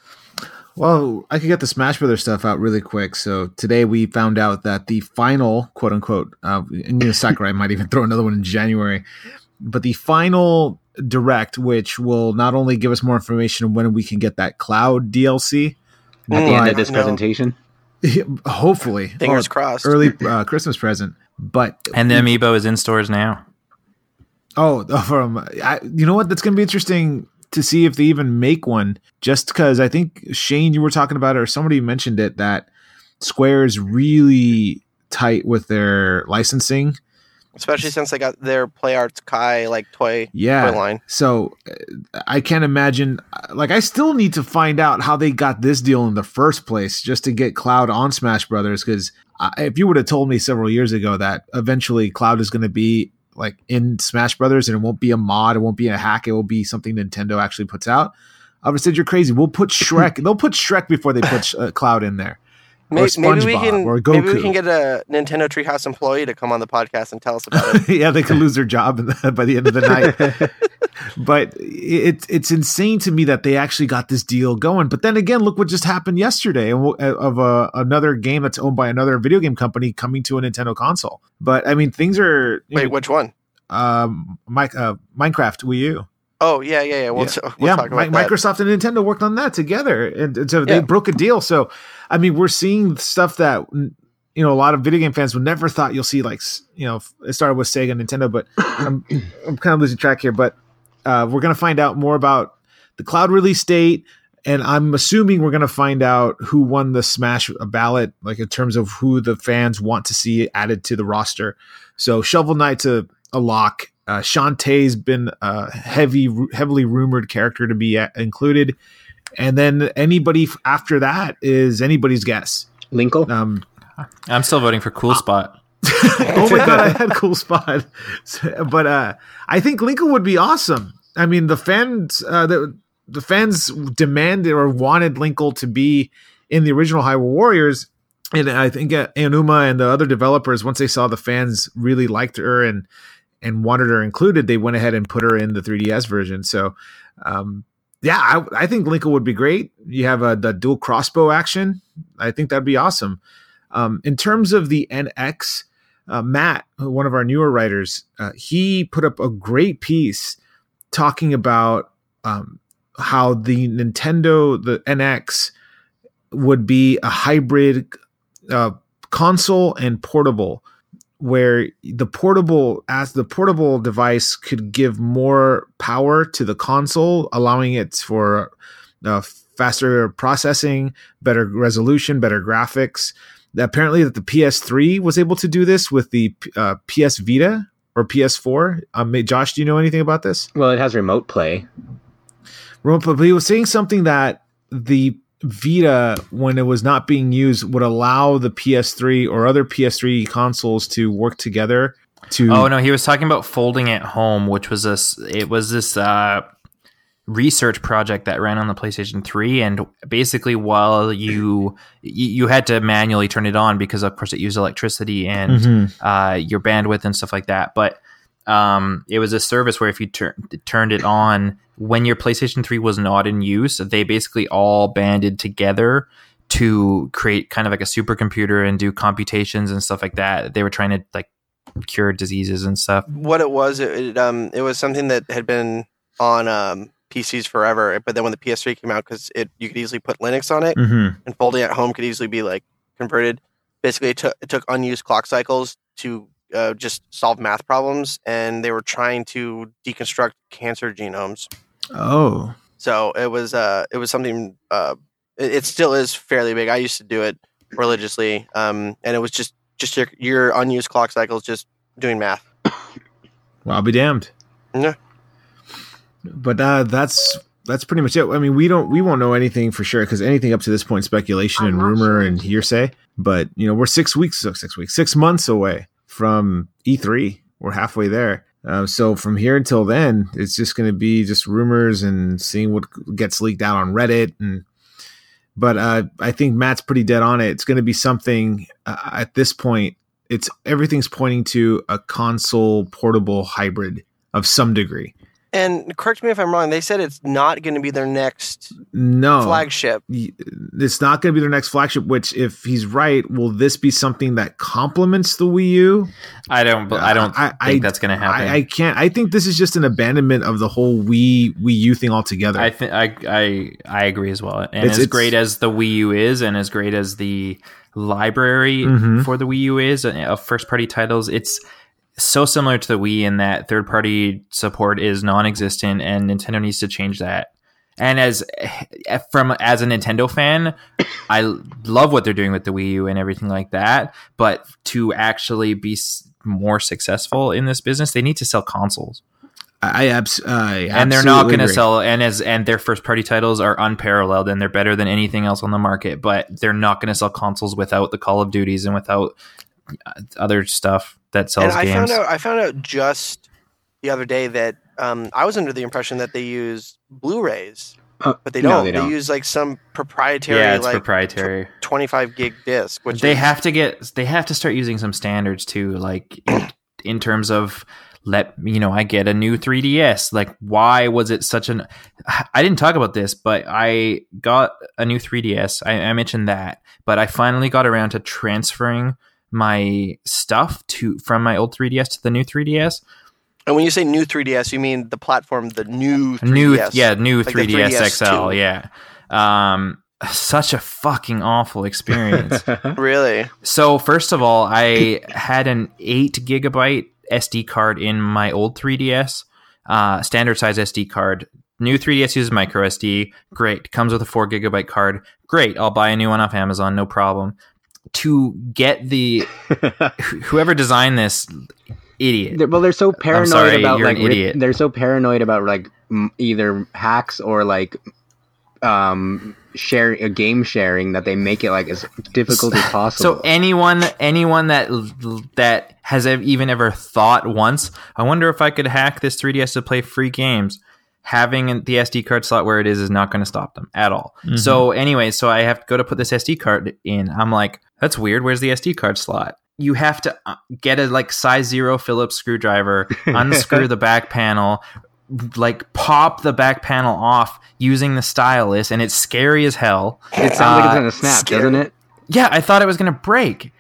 Well, I could get the Smash Brothers stuff out really quick. So today we found out that the final, quote unquote, uh, and Sakurai might even throw another one in January, but the final direct, which will not only give us more information on when we can get that cloud DLC, At the end of this no. presentation. hopefully, Fingers or crossed. early uh, Christmas present. But And the amiibo is in stores now. Oh, from I, you know what? That's going to be interesting to see if they even make one. Just because I think Shane, you were talking about it, or somebody mentioned it that Square is really tight with their licensing. Especially since they got their Play Arts Kai like toy, Yeah. toy line. So uh, I can't imagine. Like, I still need to find out how they got this deal in the first place, just to get Cloud on Smash Brothers. Because if you would have told me several years ago that eventually Cloud is going to be like in Smash Brothers and it won't be a mod, it won't be a hack, it will be something Nintendo actually puts out, I would have said you're crazy. We'll put Shrek. they'll put Shrek before they put uh, Cloud in there. Maybe, maybe we can maybe we can get a Nintendo Treehouse employee to come on the podcast and tell us about it. yeah, they could lose their job by the end of the night. but it's it's insane to me that they actually got this deal going. But then again, look what just happened yesterday of a, another game that's owned by another video game company coming to a Nintendo console. But I mean, things are Wait, know, which one? um, Mi- uh, Minecraft Wii U. Oh yeah, yeah, yeah. We'll, yeah, t- we'll yeah talk about Mi- that. Microsoft and Nintendo worked on that together, and, and so they Yeah. broke a deal. So, I mean, we're seeing stuff that you know a lot of video game fans would never thought you'll see. Like, you know, it started with Sega, and Nintendo, but I'm, I'm kind of losing track here. But uh, we're gonna find out more about the cloud release date, and I'm assuming we're gonna find out who won the Smash ballot, like in terms of who the fans want to see added to the roster. So, Shovel Knight's a, a lock. Uh, Shantae's been a heavy, heavily rumored character to be uh, included, and then anybody after that is anybody's guess. Linkle? Um, I'm still voting for Cool Spot. oh my god, I had cool spot, but uh, I think Linkle would be awesome. I mean, the fans, uh, the the fans demanded or wanted Linkle to be in the original Hyrule Warriors, and I think uh, Aonuma and the other developers, once they saw the fans really liked her and and wanted her included, they went ahead and put her in the 3DS version. So, um, yeah, I, I think Linkle would be great. You have uh, the dual crossbow action. I think that'd be awesome. Um, in terms of the NX, uh, Matt, one of our newer writers, uh, he put up a great piece talking about um, how the Nintendo, the NX, would be a hybrid uh, console and portable, where the portable as the portable device could give more power to the console, allowing it for uh, faster processing, better resolution, better graphics. Apparently, that the PS3 was able to do this with the uh, PS Vita or PS4. Um, Josh, do you know anything about this? Well, it has remote play. Remote play, But he was saying something that the Vita, when it was not being used, would allow the PS3 or other PS3 consoles to work together. To Oh no, he was talking about folding at home, which was this. It was this uh, research project that ran on the PlayStation 3, and basically, while you you had to manually turn it on because, of course, it used electricity and Mhm. uh, your bandwidth and stuff like that. But um, it was a service where if you tur- turned it on when your PlayStation 3 was not in use, they basically all banded together to create kind of like a supercomputer and do computations and stuff like that. They were trying to like cure diseases and stuff. what it was, it, it um it was something that had been on um PCs forever, but then when the PS3 came out, because it you could easily put Linux on it, Mhm. and folding at home could easily be like converted. Basically, it took it took unused clock cycles to uh, just solve math problems, and they were trying to deconstruct cancer genomes. Oh, So it was uh it was something uh it, it still is fairly big. I used to do it religiously, um, and it was just just your your unused clock cycles just doing math. well, I'll be damned. Yeah. But uh, that's that's pretty much it. I mean, we don't we won't know anything for sure because anything up to this point, speculation and rumor and hearsay. But you know, we're six weeks, six weeks, six months away from E3. We're halfway there. Uh, so from here until then, it's just going to be just rumors and seeing what gets leaked out on Reddit. And but uh, I think Matt's pretty dead on it. It's going to be something uh, at this point. it's everything's pointing to a console portable hybrid of some degree. And correct me if I'm wrong. They said it's not going to be their next No, flagship. it's not going to be their next flagship. Which, if he's right, will this be something that complements the Wii U? I don't. I don't I- think I- that's going to happen. I, I can't. I think this is just an abandonment of the whole Wii Wii U thing altogether. I think I I I agree as well. And It's- as it's- great as the Wii U is, and as great as the library Mhm. for the Wii U is uh, of first party titles, it's so similar to the Wii in that third party support is non existent, and Nintendo needs to change that. And as from as a Nintendo fan, I love what they're doing with the Wii U and everything like that. But to actually be more successful in this business, they need to sell consoles I, I abs- I and they're not going to sell and as and their first party titles are unparalleled and they're better than anything else on the market but they're not going to sell consoles without the call of duties and without uh, other stuff that sells and I games found out I found out just the other day that um, I was under the impression that they use Blu-rays, Uh, but they don't. they they, don't. use like some proprietary, yeah it's like proprietary 25 gig disc, which they is, have to get they have to start using some standards too like in, in terms of let you know i get a new 3ds like why was it such an i didn't talk about this but i got a new 3ds i, I mentioned that but i finally got around to transferring my stuff to from my old 3ds to the new 3ds And when you say new 3DS, you mean the platform, the new 3DS. new yeah new Like 3ds, 3DS xl too. yeah um such a fucking awful experience Really? So first of all, I had an eight gigabyte SD card in my old 3DS, uh, standard size SD card. New 3DS uses micro SD. Great. Comes with a four gigabyte card. Great. I'll buy a new one off Amazon. No problem. To get the whoever designed this idiot. They're- well, they're so paranoid sorry, about like they're so paranoid about like m- either hacks or like um share a game sharing that they make it like as difficult as possible. So anyone anyone that that has ev- even ever thought once, I wonder if I could hack this 3DS to play free games. Having the SD card slot where it is is not going to stop them at all. So anyway, so I have to go to put this SD card in. I'm like, that's weird. Where's the SD card slot? You have to uh, get a like size zero Phillips screwdriver, unscrew the back panel, like pop the back panel off using the stylus, and it's scary as hell. it sounds like it's uh, gonna snap, scary. doesn't it? Yeah, I thought it was going to break.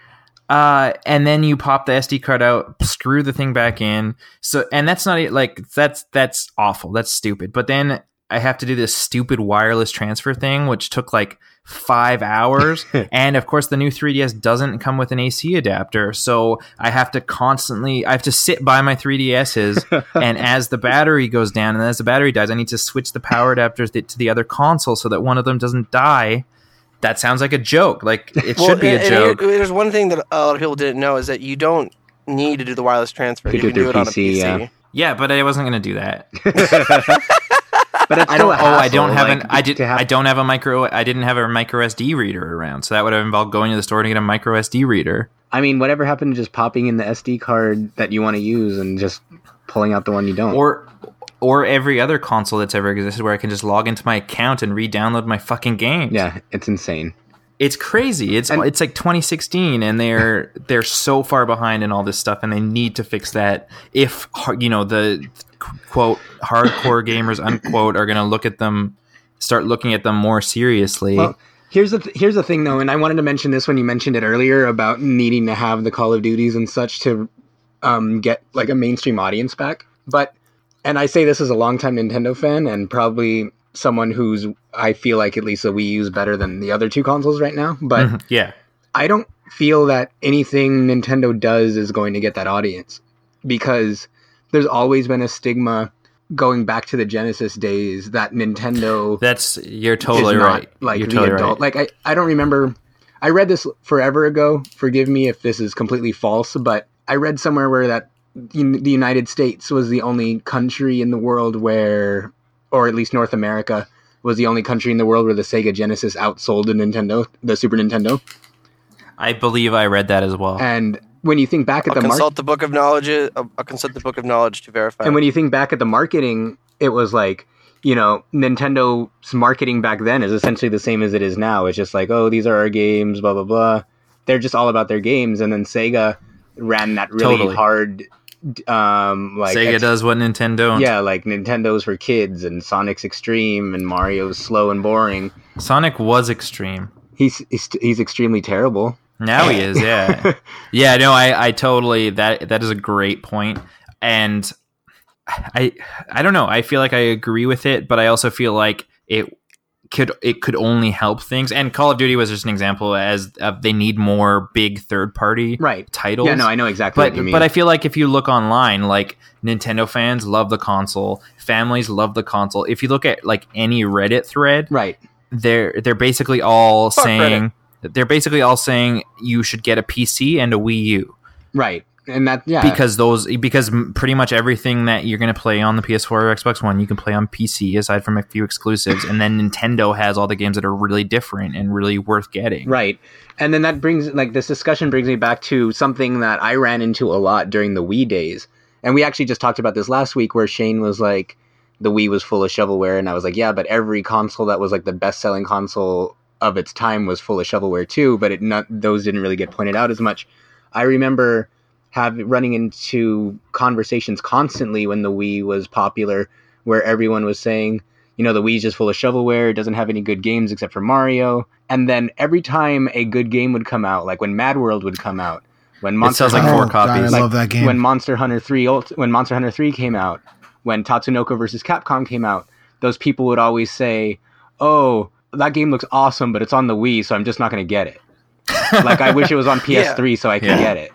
Uh, and then you pop the SD card out, screw the thing back in. So, and that's not like that's that's awful. That's stupid. But then I have to do this stupid wireless transfer thing, which took like five hours. and of course, the new 3DS doesn't come with an AC adapter, so I have to constantly I have to sit by my 3DSs, and as the battery goes down and as the battery dies, I need to switch the power adapters to the other console so that one of them doesn't die. That sounds like a joke. Like it should be a and- and joke. here- there's one thing that a lot of people didn't know is that you don't need to do the wireless transfer. You You, do can do it it through on a PC, PC. yeah. Yeah, but I wasn't going to do that. But it's I don't. a Oh, I don't have like, an. I did. have- I don't have a micro. I didn't have a micro SD reader around, so that would have involved going to the store to get a micro SD reader. I mean, whatever happened to just popping in the SD card that you want to use and just pulling out the one you don't? Or, or every other console that's ever existed, where I can just log into my account and re-download my fucking games. yeah, it's insane. it's crazy. It's And- it's like 2016, and they're they're so far behind in all this stuff, and they need to fix that. If you know the quote hardcore gamers unquote are going to look at them, start looking at them more seriously. Well, here's the th- here's the thing though, and I wanted to mention this when you mentioned it earlier about needing to have the Call of Duties and such to um, get like a mainstream audience back. But and I say this as a longtime Nintendo fan and probably someone who's I feel like at least the Wii U is better than the other two consoles right now. But Mhm, yeah, I don't feel that anything Nintendo does is going to get that audience because there's always been a stigma going back to the Genesis days that Nintendo that's you're totally right. like you're the totally adult. right. Like I, I don't remember. I read this forever ago. Forgive me if this is completely false, but I read somewhere where that the United States was the only country in the world where, or at least North America, was the only country in the world where the Sega Genesis outsold the Nintendo, the Super Nintendo. I believe I read that as well. And when you think back at I'll the consult market, the book of knowledge. uh, I'll consult the book of knowledge to verify. and when you think back at the marketing, it was like. You know, Nintendo's marketing back then is essentially the same as it is now. It's just like, oh, these are our games, blah blah blah. They're just all about their games, and then Sega ran that really Totally. hard um like Sega ex- does what Nintendo don't. yeah like nintendo's for kids and sonic's extreme and mario's slow and boring Sonic was extreme. he's he's, he's extremely terrible Now he is, yeah. yeah, no, I, I totally that that is a great point. And I I don't know. I feel like I agree with it, but I also feel like it could it could only help things. And Call of Duty was just an example as uh, they need more big third party right. titles. yeah no i know exactly but what you mean. but I feel like if you look online, like Nintendo fans love the console, families love the console. If you look at like any Reddit thread, right. they're they're basically all Fuck saying they're basically all saying you should get a PC and a Wii U. Right and that yeah because those because pretty much everything that you're going to play on the PS4 or Xbox One you can play on PC aside from a few exclusives and then Nintendo has all the games that are really different and really worth getting. Right. And then that brings like this discussion brings me back to something that I ran into a lot during the Wii days. And we actually just talked about this last week where Shane was like the Wii was full of shovelware and I was like, yeah, but every console that was like the best-selling console of its time was full of shovelware too, but it not those didn't really get pointed out as much. I remember have running into conversations constantly when the Wii was popular where everyone was saying, you know, the Wii's just full of shovelware, it doesn't have any good games except for Mario. And then every time a good game would come out, like when Mad World would come out, when Monster sells like Hunter, four Oh, God, copies. I Like, love that game. when Monster Hunter 3 ult- when Monster Hunter 3 came out, when Tatsunoko versus Capcom came out, those people would always say, "Oh, that game looks awesome, but it's on the Wii, so I'm just not going to get it." like I wish it was on PS3 so I could Yeah. get it.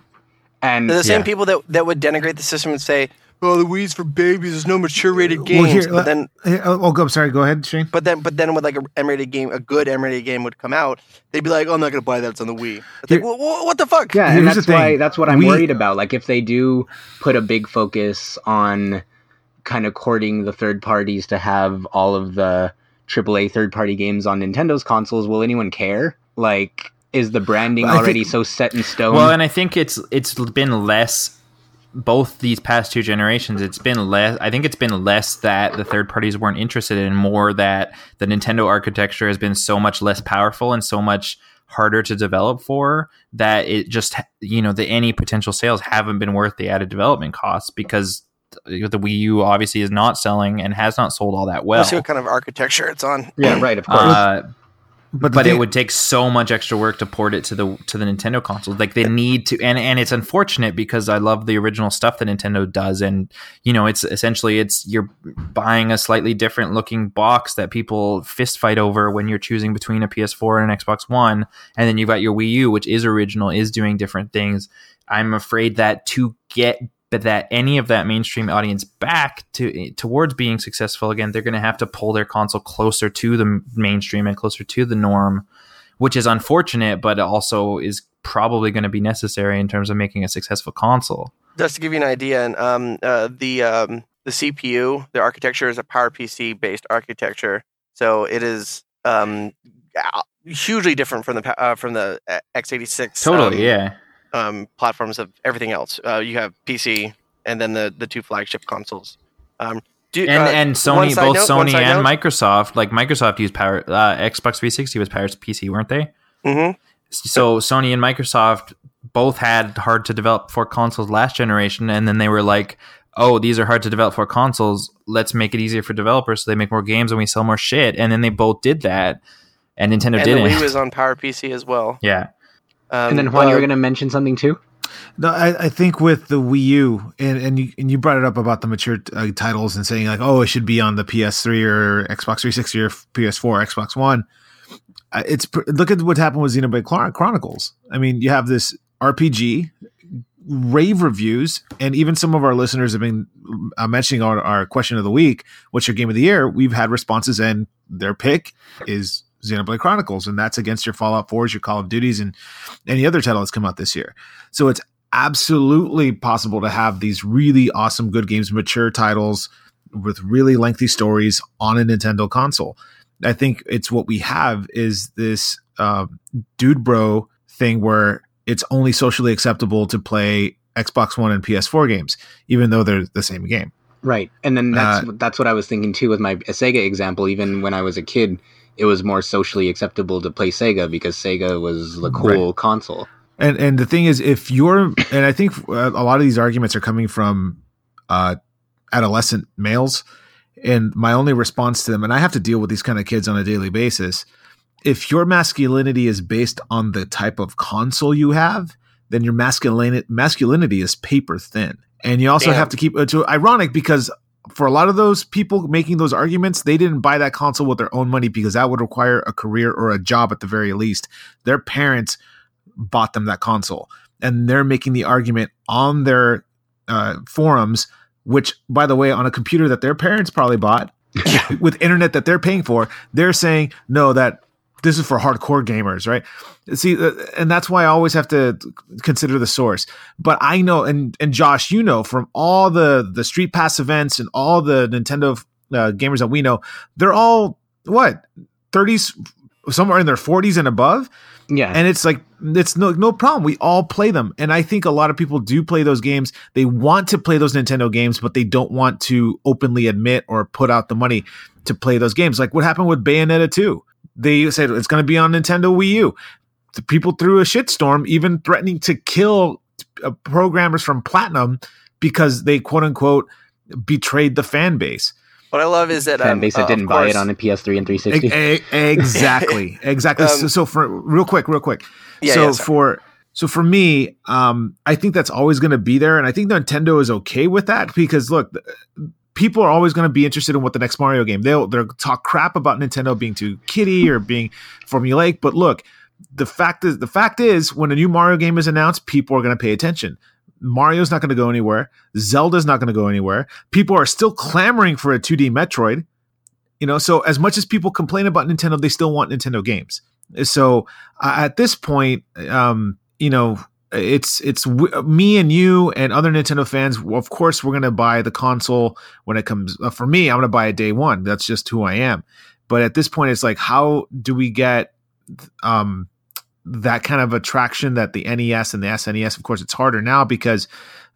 And They're the same Yeah. people that, that would denigrate the system and say, "Oh, the Wii's for babies. There's no mature rated games." Well, here, but uh, then, Hey, oh, oh, go. Sorry, go ahead, Shane. but then, but then, when like a M-rated game, a good M-rated game would come out, they'd be like, "Oh, I'm not gonna buy that. It's on the Wii." It's like, Here- "Wha- wha- what the fuck? Yeah, and that's why that's what I'm We- worried about. Like if they do put a big focus on kind of courting the third parties to have all of the AAA third party games on Nintendo's consoles, will anyone care? Like is the branding I think- already so set in stone? Well, and I think it's it's been less both these past two generations it's been less i think it's been less that the third parties weren't interested in more that the nintendo architecture has been so much less powerful and so much harder to develop for that it just you know the any potential sales haven't been worth the added development costs because the Wii U obviously is not selling and has not sold all that well. Let's see what kind of architecture it's on. yeah, right, of course. Uh, But, but it would take so much extra work to port it to the to the Nintendo consoles. Like they need to, and and it's unfortunate because I love the original stuff that Nintendo does, and you know, it's essentially it's you're buying a slightly different looking box that people fist fight over when you're choosing between a PS4 and an Xbox One, and then you've got your Wii U, which is original, is doing different things. I'm afraid that to get but that any of that mainstream audience back to towards being successful again, they're going to have to pull their console closer to the mainstream and closer to the norm, which is unfortunate, but also is probably going to be necessary in terms of making a successful console. Just to give you an idea, and um, uh, the um, the CPU, the architecture is a PowerPC based architecture, so it is um, hugely different from the uh, from the uh, x86. Totally, um, yeah. Um, platforms of everything else. Uh, you have PC and then the the two flagship consoles. Um, do, And uh, and Sony, both note- Sony and note. Microsoft, like Microsoft used Power uh, Xbox 360 was Power PC, weren't they? Mhm. So Sony and Microsoft both had hard to develop for consoles last generation, and then they were like, "Oh, these are hard to develop for consoles. Let's make it easier for developers, so they make more games and we sell more shit." And then they both did that, and Nintendo and the didn't. Wii was on Power PC as well. yeah, Um, and then Juan, you uh, were going to mention something too. No, I, I think with the Wii U, and and you, and you brought it up about the mature uh, titles and saying like, oh, it should be on the PS3 or Xbox 360 or PS4, Xbox One. Uh, it's look at what happened with Xenoblade Chron- Chronicles. I mean, you have this RPG, rave reviews, and even some of our listeners have been uh, mentioning our, our question of the week, "What's your game of the year?" We've had responses, and their pick is Xenoblade Chronicles, and that's against your Fallout 4s, your Call of Duties, and any other title that's come out this year. So it's absolutely possible to have these really awesome, good games, mature titles with really lengthy stories on a Nintendo console. I think it's what we have is this uh, dude bro thing where it's only socially acceptable to play Xbox One and PS4 games, even though they're the same game. Right, and then that's Uh, that's what I was thinking too with my Sega example. Even when I was a kid, it was more socially acceptable to play Sega because Sega was the cool console. And and the thing is, if you're, and I think a lot of these arguments are coming from uh, adolescent males, and my only response to them, and I have to deal with these kind of kids on a daily basis. If your masculinity is based on the type of console you have, then your masculinity masculinity is paper thin. And you also Damn. have to keep it's ironic because for a lot of those people making those arguments, they didn't buy that console with their own money because that would require a career or a job at the very least. Their parents bought them that console, and they're making the argument on their uh, forums, which, by the way, on a computer that their parents probably bought with internet that they're paying for, they're saying no that this is for hardcore gamers, right? See, uh, and that's why I always have to consider the source. But I know, and and Josh, you know, from all the the Street Pass events and all the Nintendo uh, gamers that we know, they're all what thirties, somewhere in their forties and above, Yeah. and it's like it's no no problem. We all play them, and I think a lot of people do play those games. They want to play those Nintendo games, but they don't want to openly admit or put out the money to play those games. Like what happened with Bayonetta 2. They said it's going to be on Nintendo Wii U. The people threw a shitstorm, even threatening to kill uh, programmers from Platinum because they quote unquote betrayed the fan base. What I love is that fan um, base uh, that didn't buy course- it on a PS3 and 360. E- e- exactly, exactly. Um, so, so for real quick, real quick. Yeah, so yeah, for so for me, um, I think that's always going to be there, and I think Nintendo is okay with that because look, th- people are always going to be interested in what the next Mario game. They'll they'll talk crap about Nintendo being too kiddie or being formulaic, but look, the fact is the fact is when a new Mario game is announced, people are going to pay attention. Mario's not going to go anywhere. Zelda's not going to go anywhere. People are still clamoring for a 2D Metroid. You know, so as much as people complain about Nintendo, they still want Nintendo games. So uh, at this point, um, you know, it's it's w- me and you and other Nintendo fans. Of course, we're gonna buy the console when it comes. Uh, for me, I'm gonna buy it day one. That's just who I am. But at this point, it's like, how do we get um, that kind of attraction that the NES and the SNES? Of course, it's harder now because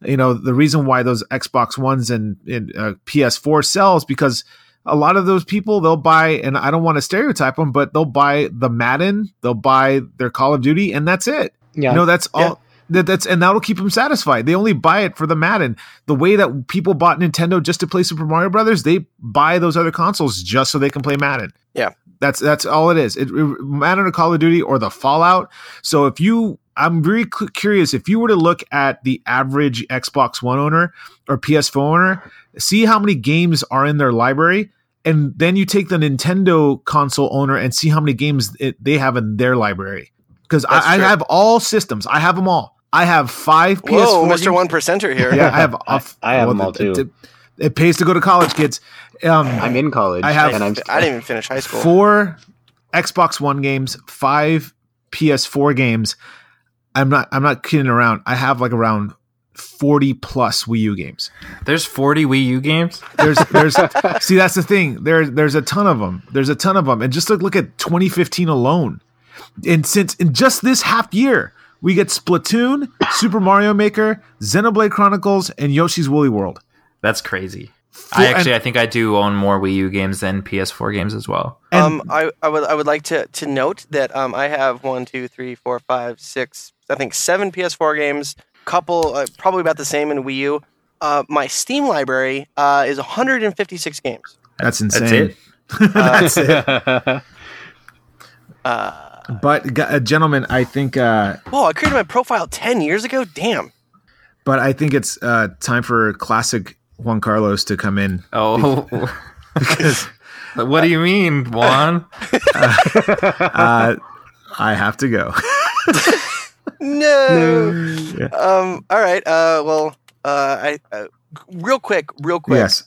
you know the reason why those Xbox Ones and, and uh, PS4 sells because a lot of those people they'll buy and I don't want to stereotype them, but they'll buy the Madden, they'll buy their Call of Duty, and that's it. Yeah. Know, that's all. Yeah. That, that's and that'll keep them satisfied. They only buy it for the Madden. The way that people bought Nintendo just to play Super Mario Brothers, they buy those other consoles just so they can play Madden. Yeah. that's that's all it is. It, it Madden or Call of Duty or the Fallout. So if you, I'm very cu- curious if you were to look at the average Xbox One owner or PS4 owner, see how many games are in their library. And then you take the Nintendo console owner and see how many games it, they have in their library. Because I, I have all systems. I have them all. I have five PS4. Whoa, Mr. One Percenter here. Yeah, I have. I- a- I have them all, it- too. It, it pays to go to college, kids. Um, I'm in college. I have- and I'm I didn't even finish high school. four Xbox One games, five PS4 games. I'm not. I'm not kidding around. I have like around forty plus Wii U games. There's 40 Wii U games. There's, there's. see, that's the thing. There's, there's a ton of them. There's a ton of them, and just look, look at 2015 alone. And since in just this half year, we get Splatoon, Super Mario Maker, Xenoblade Chronicles, and Yoshi's Woolly World. That's crazy. Full- I actually, and- I think I do own more Wii U games than PS4 games as well. and- um, I, I would I would like to to note that um, I have one, two, three, four, five, six, I think seven PS4 games. Couple, uh, probably about the same in Wii U. Uh, my Steam library uh, is 156 games. that's insane. That's it. That's it. Uh, But gu- uh, gentlemen, I think uh, whoa! I created my profile 10 years ago. Damn. but I think it's uh, time for classic Juan Carlos to come in Oh, because what do you mean, Juan? uh, I have to go. No. Um. All right. Uh. Well. Uh. I. Uh, real quick. Real quick. yes.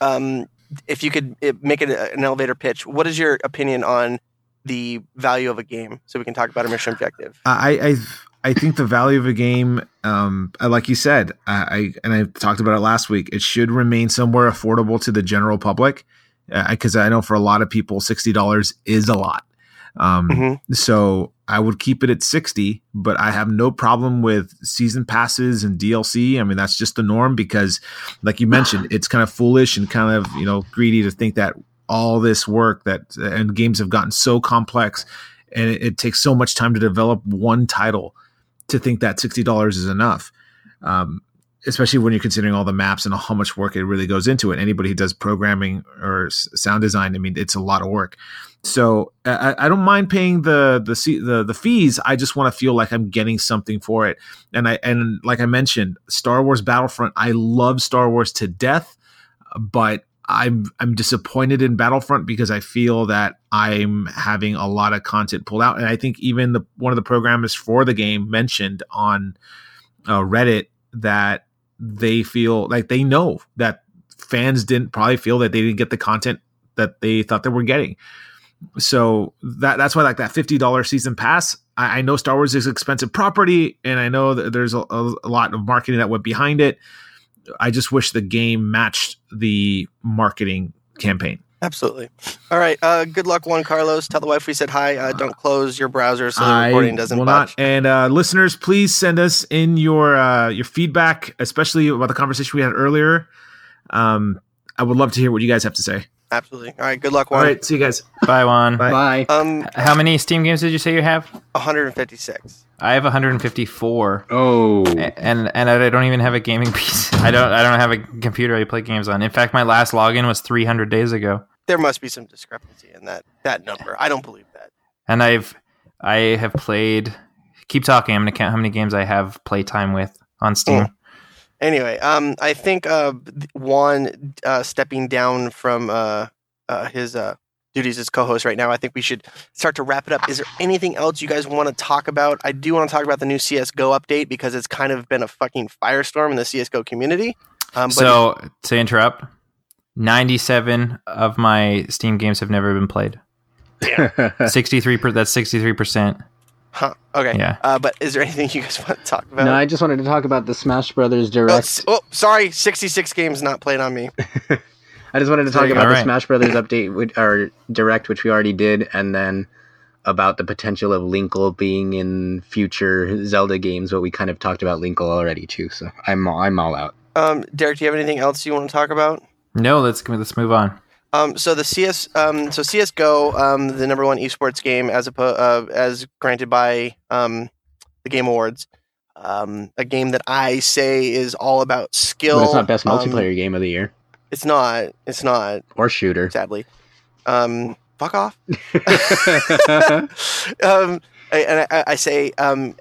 um, if you could uh, make it an elevator pitch, what is your opinion on the value of a game? So we can talk about a mission objective. I, I I think the value of a game, um, uh, like you said, I, I and I talked about it last week. It should remain somewhere affordable to the general public, because I know for a lot of people, sixty dollars is a lot. Um, Mhm. So I would keep it at sixty, but I have no problem with season passes and DLC. I mean, that's just the norm because, like you mentioned, it's kind of foolish and kind of you know greedy to think that all this work that and games have gotten so complex and it, it takes so much time to develop one title to think that sixty dollars is enough. Um, especially when you're considering all the maps and how much work it really goes into it. Anybody who does programming or s- sound design, I mean, it's a lot of work. So I, I don't mind paying the the the the fees. I just want to feel like I'm getting something for it. And I and like I mentioned, Star Wars Battlefront. I love Star Wars to death, but I'm I'm disappointed in Battlefront because I feel that I'm having a lot of content pulled out, and I think even the one of the programmers for the game mentioned on uh, Reddit that they feel like they know that fans didn't probably feel that they didn't get the content that they thought they were getting. So that that's why like that fifty dollar season pass. I, I know Star Wars is expensive property, and I know that there's a, a, a lot of marketing that went behind it. I just wish the game matched the marketing campaign. Absolutely. All right. Uh, good luck, Juan Carlos. Tell the wife we said hi. Uh, don't close your browser so the recording doesn't will not. And uh, listeners, please send us in your uh, your feedback, especially about the conversation we had earlier. Um, I would love to hear what you guys have to say. Absolutely. All right. Good luck, All Juan. right, see you guys. Bye, Juan. Bye. Bye. Um, How many Steam games did you say you have? 156. I have 154. Oh, and and I don't even have a gaming PC. I don't I don't have a computer I play games on. In fact, my last login was 300 days ago, There must be some discrepancy in that that number. I don't believe that. and I've I have played. Keep talking. I'm gonna count how many games I have playtime with on Steam. Mm. Anyway, um, I think uh, Juan uh, stepping down from uh, uh, his uh, duties as co-host right now. I think we should start to wrap it up. Is there anything else you guys want to talk about? I do want to talk about the new CS:GO update because it's kind of been a fucking firestorm in the CS:GO community. Um, but So to interrupt, 97 of my Steam games have never been played. 63 per, that's 63 percent. Huh, okay. Yeah. Uh, but is there anything you guys want to talk about? no, I just wanted to talk about the Smash Brothers oh, Direct. s- oh, sorry, 66 games not played on me. I just wanted to talk about go. the Smash Brothers update which, or direct, which we already did, and then about the potential of Linkle being in future Zelda games. But we kind of talked about Linkle already too, so I'm all, I'm all out. Um, Derek, do you have anything else you want to talk about? No, let's let's move on. Um, so the CS, um, so CS:GO, um, the number one esports game as oppo- uh, as granted by um, the Game Awards, um, a game that I say is all about skill. But it's not best um, multiplayer game of the year It's not. It's not. or shooter. Sadly. Um, fuck off. um, I- and I, I say um,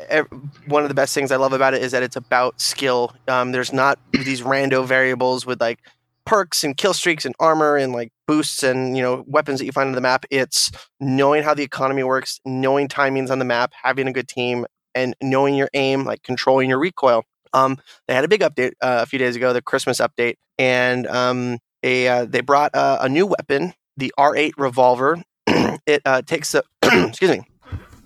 one of the best things I love about it is that it's about skill. Um, there's not these rando variables with like perks and kill streaks and armor and like boosts and you know weapons that you find on the map. It's knowing how the economy works, knowing timings on the map, having a good team, and knowing your aim, like controlling your recoil. Um, they had a big update uh, a few days ago, the Christmas update, and um, a uh, they brought uh, a new weapon, the R8 revolver. it uh, takes the excuse me.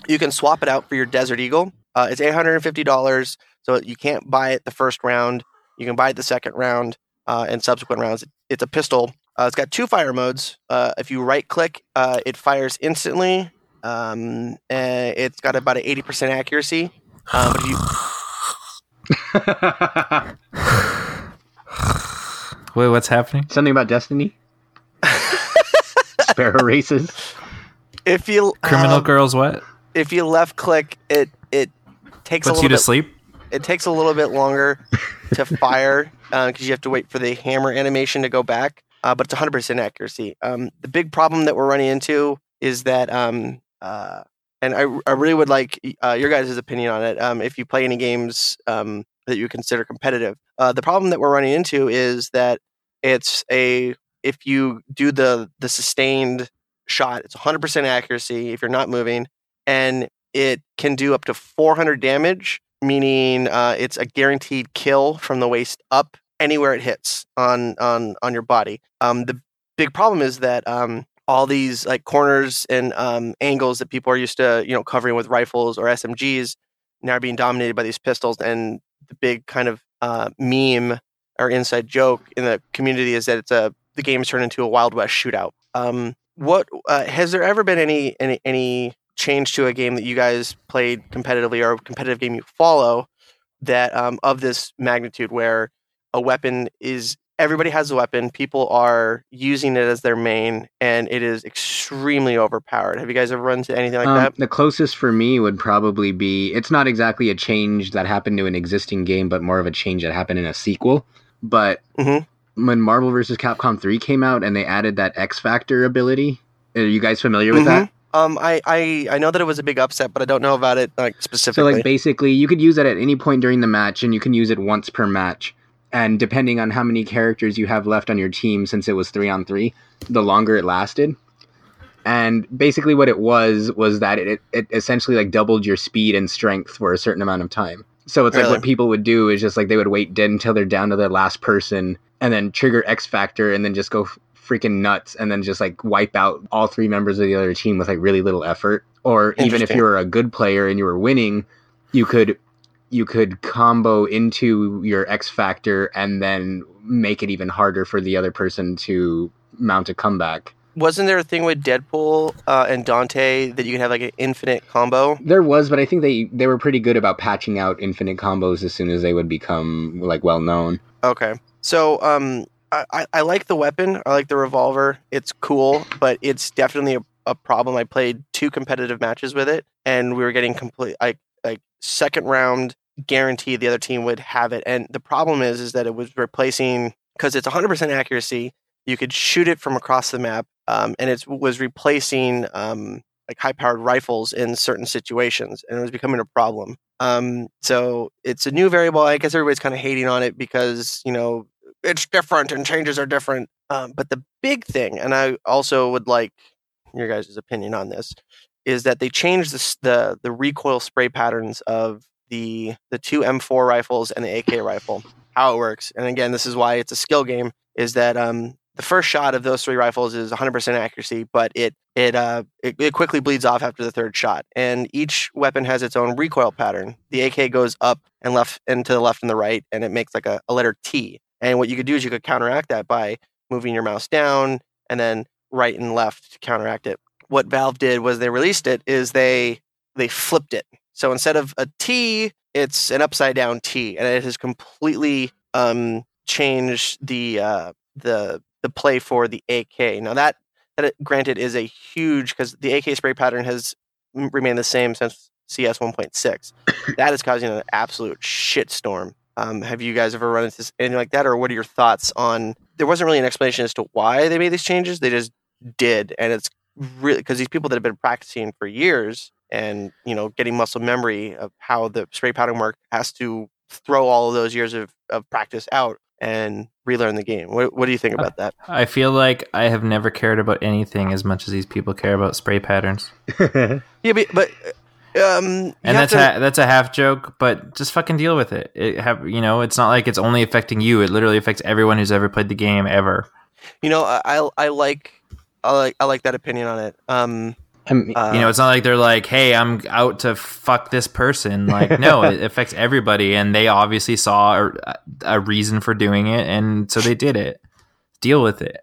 You can swap it out for your Desert Eagle. Uh, it's eight hundred and fifty dollars, so you can't buy it the first round. You can buy it the second round uh, and subsequent rounds. It's a pistol. Uh, it's got two fire modes. Uh, if you right click, uh, it fires instantly. Um, and it's got about an eighty percent accuracy. But if you Wait, what's happening? Something about Destiny. Sparrow races. if you Criminal um, girls, what if you left click, it it takes a puts little you to bit sleep? It takes a little bit longer to fire because you have to wait for the hammer animation to go back. Uh, but it's 100% accuracy. Um, the big problem that we're running into is that, um, uh, and I, I really would like uh, your guys' opinion on it. Um, if you play any games um, that you consider competitive, uh, the problem that we're running into is that it's a if you do the the sustained shot, it's 100% accuracy if you're not moving, and it can do up to 400 damage meaning uh, it's a guaranteed kill from the waist up anywhere it hits on on on your body. Um, the big problem is that um, all these like corners and um, angles that people are used to you know covering with rifles or SMGs now are being dominated by these pistols. And the big kind of uh, meme or inside joke in the community is that it's a the game's turned into a Wild West shootout. Um, what uh, has there ever been any any any change to a game that you guys played competitively or a competitive game you follow that um, of this magnitude where a weapon is everybody has a weapon. People are using it as their main, and it is extremely overpowered. Have you guys ever run into anything like Um, that? the closest for me would probably be it's not exactly a change that happened to an existing game, but more of a change that happened in a sequel. But Mhm. when Marvel vs. Capcom 3 came out and they added that X Factor ability, are you guys familiar with that? Um, I, I I know that it was a big upset, but I don't know about it like specifically. So like basically you could use it at any point during the match and you can use it once per match. And depending on how many characters you have left on your team since it was 3 on 3, the longer it lasted. And basically what it was was that it, it essentially like doubled your speed and strength for a certain amount of time. So it's like what people would do is just like they would wait dead until they're down to the last person and then trigger X Factor and then just go freaking nuts and then just like wipe out all three members of the other team with like really little effort. Or even if you were a good player and you were winning, you could you could combo into your X Factor and then make it even harder for the other person to mount a comeback. Wasn't there a thing with Deadpool uh, and Dante that you could have like an infinite combo? There was, but I think they they were pretty good about patching out infinite combos as soon as they would become like well known. Okay. So, um, I, I, like the weapon. I like the revolver. It's cool, but it's definitely a, a problem. I played two competitive matches with it, and we were getting complete like like second round guaranteed the other team would have it. And the problem is is that it was replacing because it's 100% accuracy. You could shoot it from across the map, um, and it was replacing um, like high powered rifles in certain situations, and it was becoming a problem. Um, so it's a new variable. I guess everybody's kind of hating on it because you know it's different and changes are different. Um, but the big thing, and I also would like your guys' opinion on this, is that they changed the the, the recoil spray patterns of the the two M4 rifles and the AK rifle. How it works, and again, this is why it's a skill game. Is that um, the first shot of those three rifles is 100% accuracy, but it it uh it, it quickly bleeds off after the third shot. And each weapon has its own recoil pattern. The AK goes up and left and to the left and the right, and it makes like a, a letter T. And what you could do is you could counteract that by moving your mouse down and then right and left to counteract it. What Valve did was they released it is they they flipped it. So instead of a T, it's an upside down T, and it has completely um, changed the uh, the the play for the AK. Now that that granted is a huge because the AK spray pattern has remained the same since CS 1.6. that is causing an absolute shitstorm. Um, have you guys ever run into s- anything like that, or what are your thoughts on? There wasn't really an explanation as to why they made these changes. They just did, and it's really because these people that have been practicing for years and you know getting muscle memory of how the spray pattern work has to throw all of those years of, of practice out and relearn the game. What, what do you think about that? I feel like I have never cared about anything as much as these people care about spray patterns. Yeah, but, but um, And that's to- ha- that's a half joke, but just fucking deal with it. It have you know, it's not like it's only affecting you. It literally affects everyone who's ever played the game ever. you know I, I I like I like I like that opinion on it. Um, I mean, uh, you know, it's not like they're like, "Hey, I'm out to fuck this person." Like, no, it affects everybody, and they obviously saw a, a reason for doing it, and so they did it. Deal with it.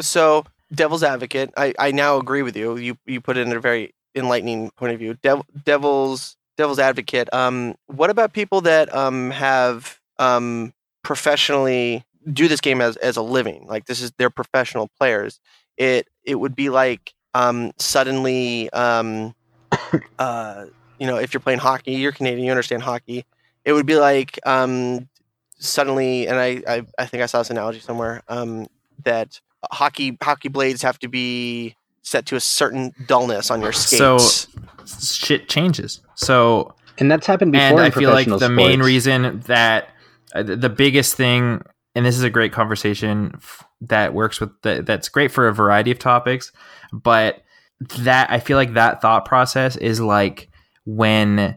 so devil's advocate I, I now agree with you you you put it in a very enlightening point of view. Dev, devil's devil's advocate um what about people that um have um professionally do this game as as a living? Like this is they're professional players. It it would be like um suddenly um uh you know if you're playing hockey you're canadian you understand hockey. It would be like um suddenly and i i, I think i saw this analogy somewhere um that hockey hockey blades have to be set to a certain dullness on your So- skates. Shit changes. So and that's happened before. and in I feel like the professional main reason that uh, the the biggest thing, and this is a great conversation f- that works with the, that's great for a variety of topics, but that I feel like that thought process is like when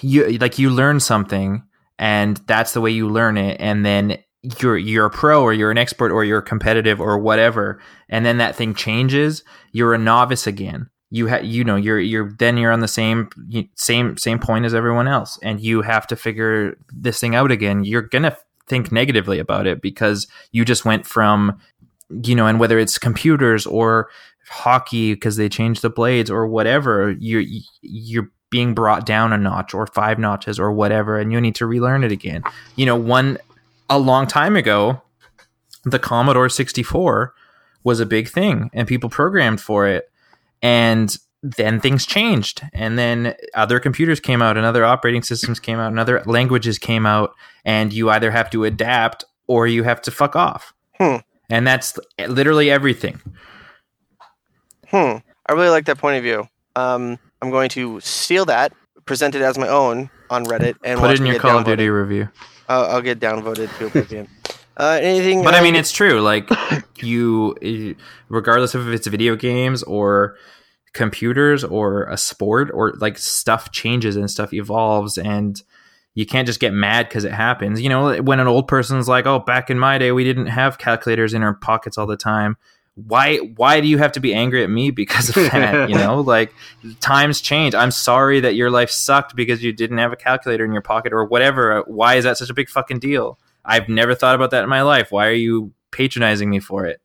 you like you learn something and that's the way you learn it and then you're you're a pro or you're an expert or you're competitive or whatever and then that thing changes you're a novice again. You ha- you know you're you're then you're on the same same same point as everyone else and you have to figure this thing out again. You're going to think negatively about it because you just went from you know and whether it's computers or hockey because they changed the blades or whatever you're you're being brought down a notch or five notches or whatever and you need to relearn it again. You know one a long time ago, the Commodore 64 was a big thing and people programmed for it. And then things changed. And then other computers came out and other operating systems came out and other languages came out. And you either have to adapt or you have to fuck off. Hmm. And that's literally everything. Hmm. I really like that point of view. Um, I'm going to steal that, present it as my own on Reddit, and Put watch it in your Call of. Duty review. I'll, I'll get downvoted to oblivion. uh, anything? But I um, mean, it's true. Like you, regardless of if it's video games or computers or a sport or like stuff changes and stuff evolves and you can't just get mad because it happens. You know, when an old person's like, "Oh, back in my day, we didn't have calculators in our pockets all the time." Why? Why do you have to be angry at me because of that? you know, like times change. I'm sorry that your life sucked because you didn't have a calculator in your pocket or whatever. Why is that such a big fucking deal? I've never thought about that in my life. Why are you patronizing me for it?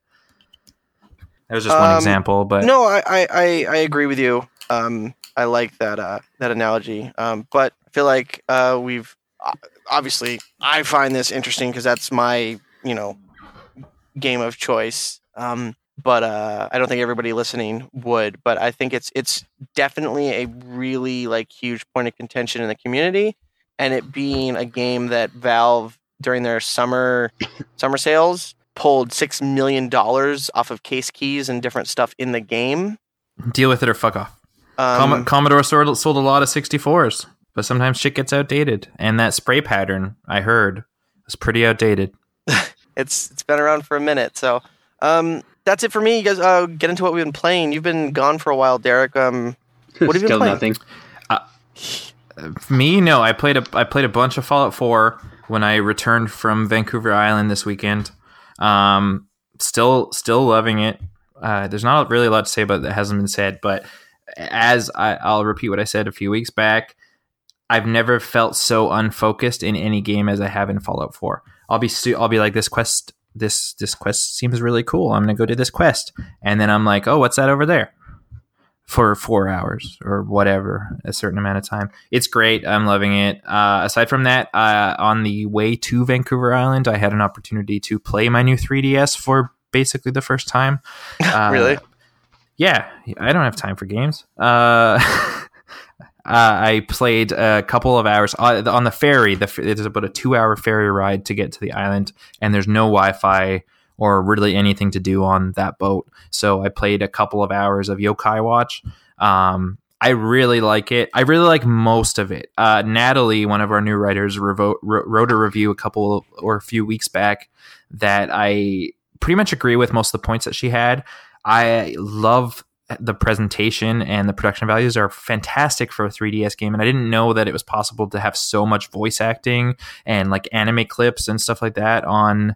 That was just one Um, example, but no, I, I, I, I agree with you. Um, I like that uh, that analogy. Um, but I feel like uh, we've uh, obviously I find this interesting because that's my you know game of choice. Um, but uh, I don't think everybody listening would. But I think it's it's definitely a really like huge point of contention in the community, and it being a game that Valve during their summer summer sales pulled six million dollars off of case keys and different stuff in the game. deal with it or fuck off. Um, Com- Commodore sold, sold a lot of 64s, but sometimes shit gets outdated. And that spray pattern I heard was pretty outdated. it's it's been around for a minute, so um, that's it for me. You guys uh, get into what we've been playing. You've been gone for a while, Derek. Um, What have you been playing? nothing. For me, no. I played a I played a bunch of Fallout 4 when I returned from Vancouver Island this weekend. Um, still still loving it. Uh, there's not really a lot to say about it that hasn't been said, but as I, I'll repeat what I said a few weeks back, I've never felt so unfocused in any game as I have in Fallout 4. I'll be I'll be like this quest this this quest seems really cool. I'm gonna go do this quest, and then I'm like, oh, what's that over there? For four hours or whatever, a certain amount of time. It's great. I'm loving it. Uh, aside from that, uh, on the way to Vancouver Island, I had an opportunity to play my new 3DS for basically the first time. Uh, Really? Yeah, I don't have time for games. Uh, uh, I played a couple of hours uh, on the ferry. The, it's about a two-hour ferry ride to get to the island, and there's no Wi-Fi or really anything to do on that boat. So I played a couple of hours of Yokai Watch. Um, I really like it. I really like most of it. Uh, Natalie, one of our new writers, revo- wrote a review a couple or a few weeks back that I pretty much agree with most of the points that she had. I love the presentation and the production values are fantastic for a 3DS game. And I didn't know that it was possible to have so much voice acting and like anime clips and stuff like that on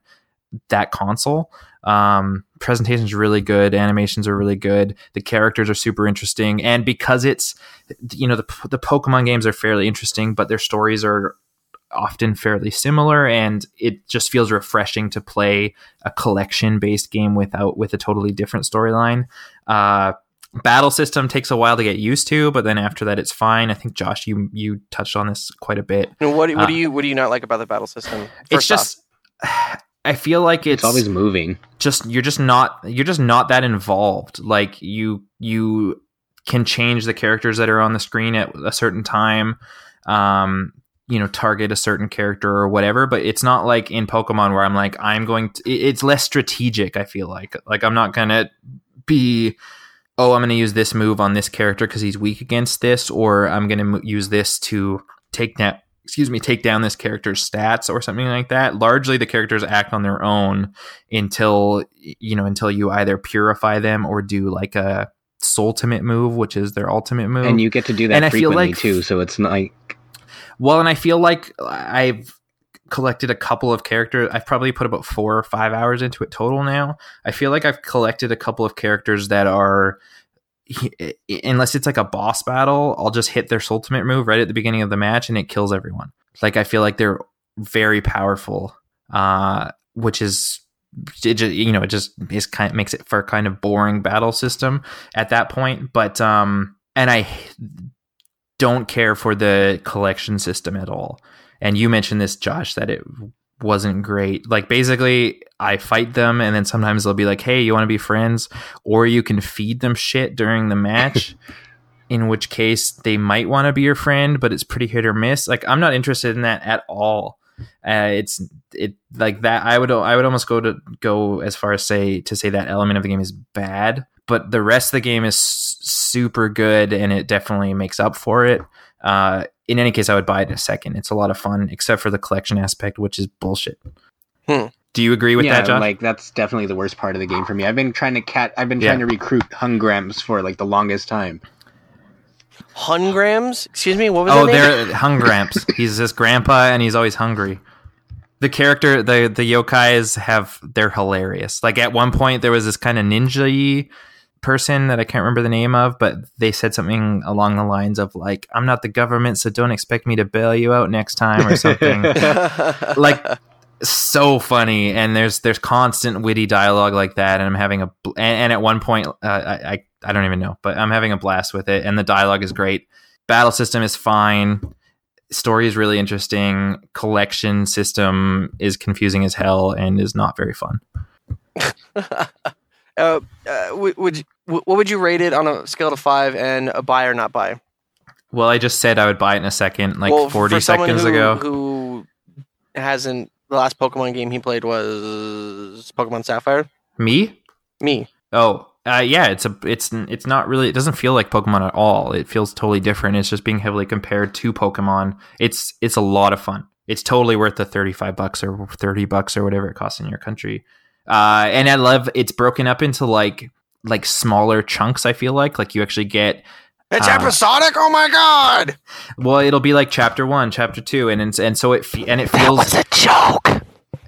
that console. Um, presentation is really good. Animations are really good. The characters are super interesting. And because it's, you know, the, the Pokemon games are fairly interesting, but their stories are often fairly similar and it just feels refreshing to play a collection based game without with a totally different storyline uh battle system takes a while to get used to but then after that it's fine i think josh you you touched on this quite a bit what do- what Uh, do you what do you not like about the battle system? it's First off. just i feel like It's, it's, always moving. just you're just not you're just not that involved like you you can change the characters that are on the screen at a certain time um you know target a certain character or whatever but it's not like in pokemon where i'm like i'm going to it's less strategic i feel like. Like i'm not gonna be oh i'm gonna use this move on this character because he's weak against this or i'm gonna use this to take that excuse me take down this character's stats or something like that. Largely the characters act on their own until you know until you either purify them or do like a soul soultimate move which is their ultimate move. And you get to do that And I feel like- too, so it's not like well, and I feel like I've collected a couple of characters. I've probably put about four or five hours into it total now. I feel like I've collected a couple of characters that are, unless it's like a boss battle, I'll just hit their ultimate move right at the beginning of the match and it kills everyone. Like I feel like they're very powerful, uh, which is. It just, you know, it just is kind of makes it for a kind of boring battle system at that point. But um, and I don't care for the collection system at all. And you mentioned this, Josh, that it wasn't great. Like basically, I fight them, and then sometimes they'll be like, "Hey, you want to be friends?" Or you can feed them shit during the match. in which case they might want to be your friend, but it's pretty hit or miss. Like I'm not interested in that at all. Uh, it's it like that. I would I would almost go to go as far as say to say that element of the game is bad, but the rest of the game is super good and it definitely makes up for it. Uh, in any case, I would buy it in a second. It's a lot of fun, except for the collection aspect, which is bullshit. Hmm. Do you agree with yeah, that, John? like that's definitely the worst part of the game for me. I've been trying to cat. I've been trying Yeah. to recruit Hungrams for like the longest time. Hungrams? Excuse me, what was oh, name? they're Hungramps. he's this grandpa, and he's always hungry. The character, the the yokais have they're hilarious. Like at one point, there was this kind of ninja person that I can't remember the name of, but they said something along the lines of like, "I'm not the government, so don't expect me to bail you out next time" or something. like so funny. And there's there's constant witty dialogue like that and i'm having a bl- and, and at one point uh, I, I i don't even know but i'm having a blast with it and the dialogue is great. Battle system is fine. Story is really interesting. Collection system is confusing as hell and is not very fun uh, uh, would, what would you rate it on a scale to five and a buy or not buy? well i just said i would buy it in a second like well, 40 for seconds who, ago who hasn't the last Pokemon game he played was Pokemon Sapphire. me Me. Oh, uh, yeah, it's a it's it's not really it doesn't feel like Pokemon at all. It feels totally different. It's just being heavily compared to Pokemon. It's it's a lot of fun. It's totally worth the 35 bucks or 30 bucks or whatever it costs in your country. Uh, and I love it's broken up into like like smaller chunks, I feel like. Like you actually get It's Uh, episodic. Oh my god! well, it'll be like chapter 1, chapter 2 and it's, and so it fe- and it feels a joke.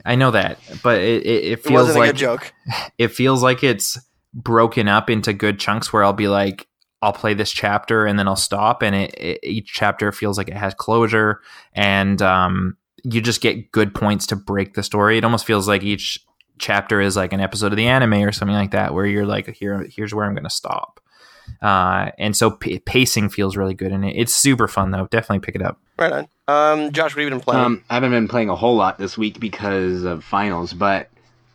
I know that, but it it, it It feels a like joke. it feels like it's broken up into good chunks where I'll be like, I'll play this chapter and then I'll stop, and it, it, each chapter feels like it has closure, and um, you just get good points to break the story. It almost feels like each chapter is like an episode of the anime or something like that, where you're like, here, here's where I'm going to stop. Uh, and so p- pacing feels really good in it. It's super fun though. Definitely pick it up. Right on. Um, Josh, what have you been playing? Um, I haven't been playing a whole lot this week because of finals, but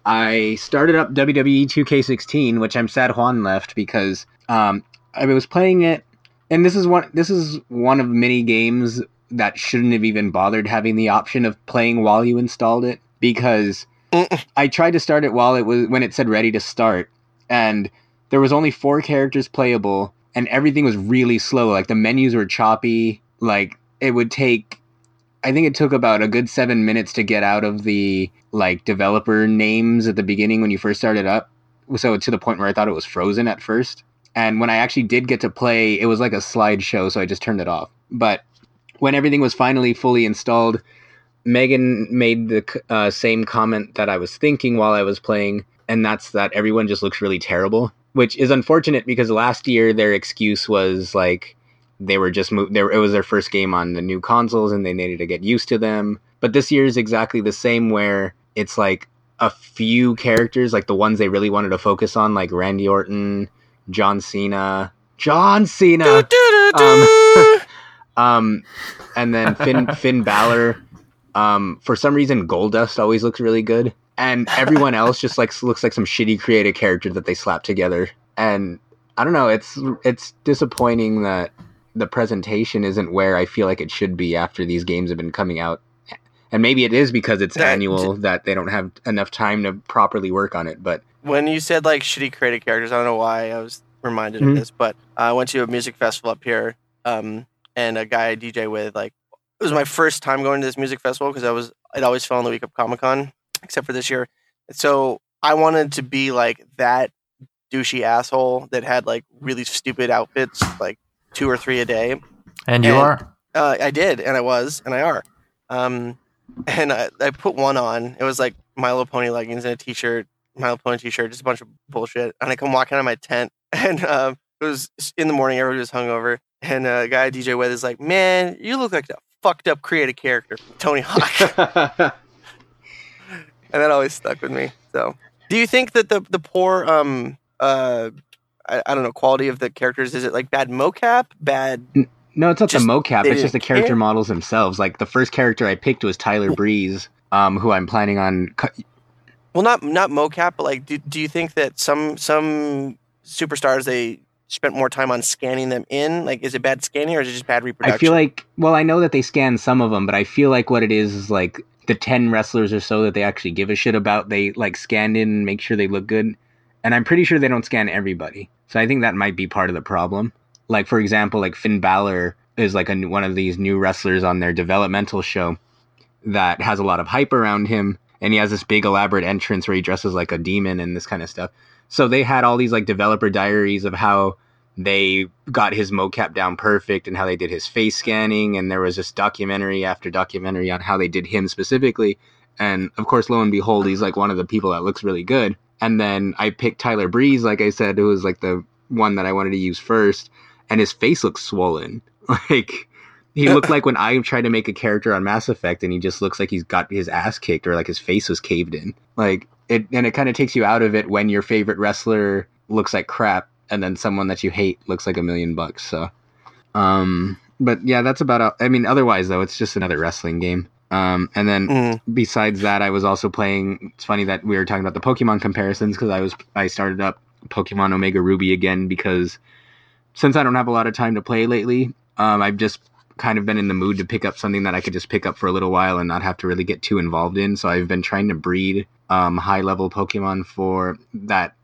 I started up WWE 2K16, which I'm sad Juan left because um, I was playing it, and this is one this is one of many games that shouldn't have even bothered having the option of playing while you installed it because I tried to start it while it was when it said ready to start, and there was only four characters playable, and everything was really slow. Like the menus were choppy. Like it would take I think it took about a good seven minutes to get out of the like developer names at the beginning when you first started up. So to the point where I thought it was frozen at first. And when I actually did get to play, it was like a slideshow, so I just turned it off. But when everything was finally fully installed, Megan made the uh, same comment that I was thinking while I was playing, and that's that everyone just looks really terrible, which is unfortunate because last year their excuse was like they were just moved. There, it was their first game on the new consoles, and they needed to get used to them. But this year is exactly the same, where it's like a few characters, like the ones they really wanted to focus on, like Randy Orton, John Cena, John Cena, Do-do-do-do. um, and then Finn Finn Balor. Um, for some reason, Goldust always looks really good, and everyone else just like looks like some shitty creative character that they slapped together. And I don't know, it's it's disappointing that the presentation isn't where I feel like it should be after these games have been coming out. And maybe it is because it's That- annual that they don't have enough time to properly work on it. But when you said like shitty creative characters, I don't know why I was reminded Mhm. of this, but I went to a music festival up here, um, and a guy I DJ with, like, it was my first time going to this music festival because I was it always fell on the week of Comic Con, except for this year. So I wanted to be like that douchey asshole that had like really stupid outfits, like two or three a day. And you And- are. Uh, I did, and I was, and I are. Um, and I, I put one on. It was like My Little Pony leggings and a t-shirt, My Little Pony t-shirt, just a bunch of bullshit. And I come walking out of my tent, and um, it was in the morning. Everybody was hungover, and a guy DJ with is like, "Man, you look like a fucked up creative character, Tony Hawk." and that always stuck with me. So, do you think that the the poor um uh I, I don't know quality of the characters is it like bad mocap, bad no, it's not Just- the mocap; it's just the character care? models themselves. Like the first character I picked was Tyler Breeze, um, who I'm planning on. Cut- Well, not not mocap, but like, do, do you think that some some superstars they spent more time on scanning them in? Like, is it bad scanning or is it just bad reproduction? I feel like, well, I know that they scan some of them, but I feel like what it is is like the 10 wrestlers or so that they actually give a shit about, they like scan in and make sure they look good. And I'm pretty sure they don't scan everybody. So I think that might be part of the problem. Like, for example, like Finn Balor is like a, one of these new wrestlers on their developmental show that has a lot of hype around him. And he has this big elaborate entrance where he dresses like a demon and this kind of stuff. So they had all these like developer diaries of how they got his mocap down perfect and how they did his face scanning and there was this documentary after documentary on how they did him specifically. And of course lo and behold he's like one of the people that looks really good. And then i picked tyler breeze like i said who was like the one that i wanted to use first and his face looks swollen. Like he looked like when i tried to make a character on mass effect and he just looks like he's got his ass kicked or like his face was caved in. Like it and it kind of takes you out of it when your favorite wrestler looks like crap and then someone that you hate looks like a million bucks. So, um, but yeah, that's about. I mean, otherwise though, it's just another wrestling game. Um, and then Mm. besides that, I was also playing. It's funny that we were talking about the Pokemon comparisons because I was I started up Pokemon Omega Ruby again because since I don't have a lot of time to play lately, um, I've just kind of been in the mood to pick up something that I could just pick up for a little while and not have to really get too involved in. So I've been trying to breed um, high level Pokemon for that.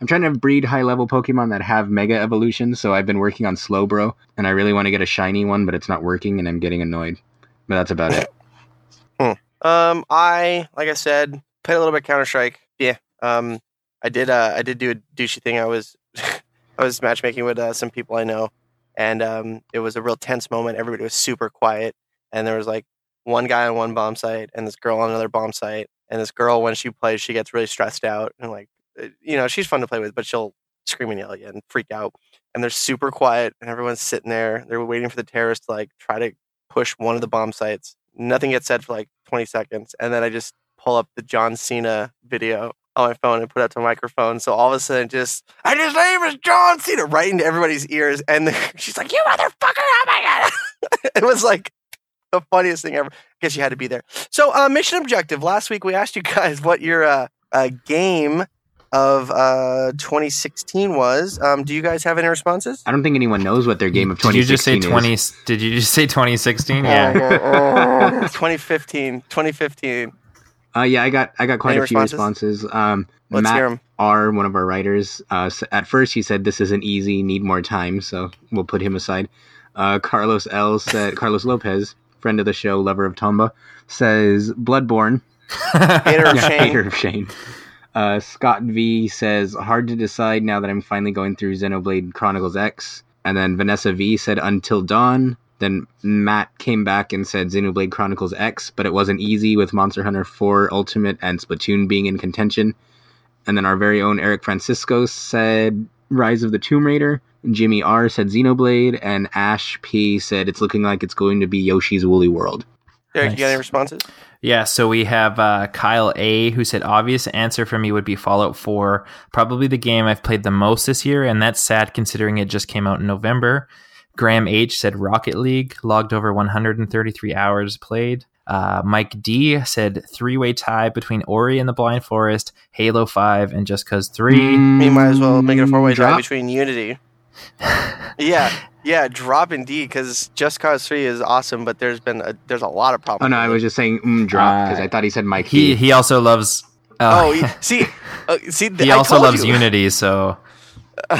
I'm trying to breed high level Pokemon that have mega evolutions. So I've been working on Slowbro, and I really want to get a shiny one, but it's not working, and I'm getting annoyed. But that's about it. Um, I like I said, played a little bit Counter Strike. Yeah. Um, I did. Uh, I did do a douchey thing. I was, I was matchmaking with uh, some people I know, and um, it was a real tense moment. Everybody was super quiet, and there was like one guy on one bomb site and this girl on another bomb site. And this girl, when she plays, she gets really stressed out and like, uh, you know, she's fun to play with, but she'll scream and yell at you and freak out. And they're super quiet, and everyone's sitting there. They're waiting for the terrorists to like try to push one of the bomb sites. Nothing gets said for like 20 seconds, and then I just pull up the John Cena video on my phone and put it up to my microphone. So all of a sudden, just and his name is John Cena right into everybody's ears, and she's like, "You motherfucker! Oh my god!" it was like the funniest thing ever. I guess you had to be there. So, uh, mission objective. Last week we asked you guys what your uh, uh, game of uh, 2016 was. Um, do you guys have any responses? I don't think anyone knows what their game of Did you just say 2016 is. 20 Did you just say 2016? Oh, Yeah. oh, oh. 2015. 2015. Uh, yeah, I got I got quite Any a few responses? responses. Um, Let's Matt hear them. R, one of our writers, uh, at first he said this isn't easy, need more time, so we'll put him aside. Uh, Carlos L said Carlos Lopez, friend of the show, lover of Tomba, says Bloodborne. Hater of Yeah, Shane. hater of Shane. Uh, Scott V says hard to decide now that I'm finally going through Xenoblade Chronicles X. And then Vanessa V said Until Dawn. Then Matt came back and said Xenoblade Chronicles X, but it wasn't easy with Monster Hunter 4 Ultimate and Splatoon being in contention. And then our very own Eric Francisco said Rise of the Tomb Raider. Jimmy R said Xenoblade, and Ash P said it's looking like it's going to be Yoshi's Woolly World. Derek, you got any responses? Yeah, so we have uh, Kyle A, who said obvious answer for me would be Fallout 4, probably the game I've played the most this year, and that's sad considering it just came out in November. Graham H said Rocket League, logged over 133 hours played. Uh, Mike D said three way tie between Ori and the Blind Forest, Halo 5, and Just Cause 3. We might as well make it a four way drive Drop. between Unity. yeah, yeah, drop indeed because Just Cause Three is awesome, but there's been a, there's a lot of problems. Oh no, I was just saying mm, drop because Uh, I thought he said Mike. He, D. he also loves. Oh, Oh, he- see, uh, see, he I also told loves you. Unity, so.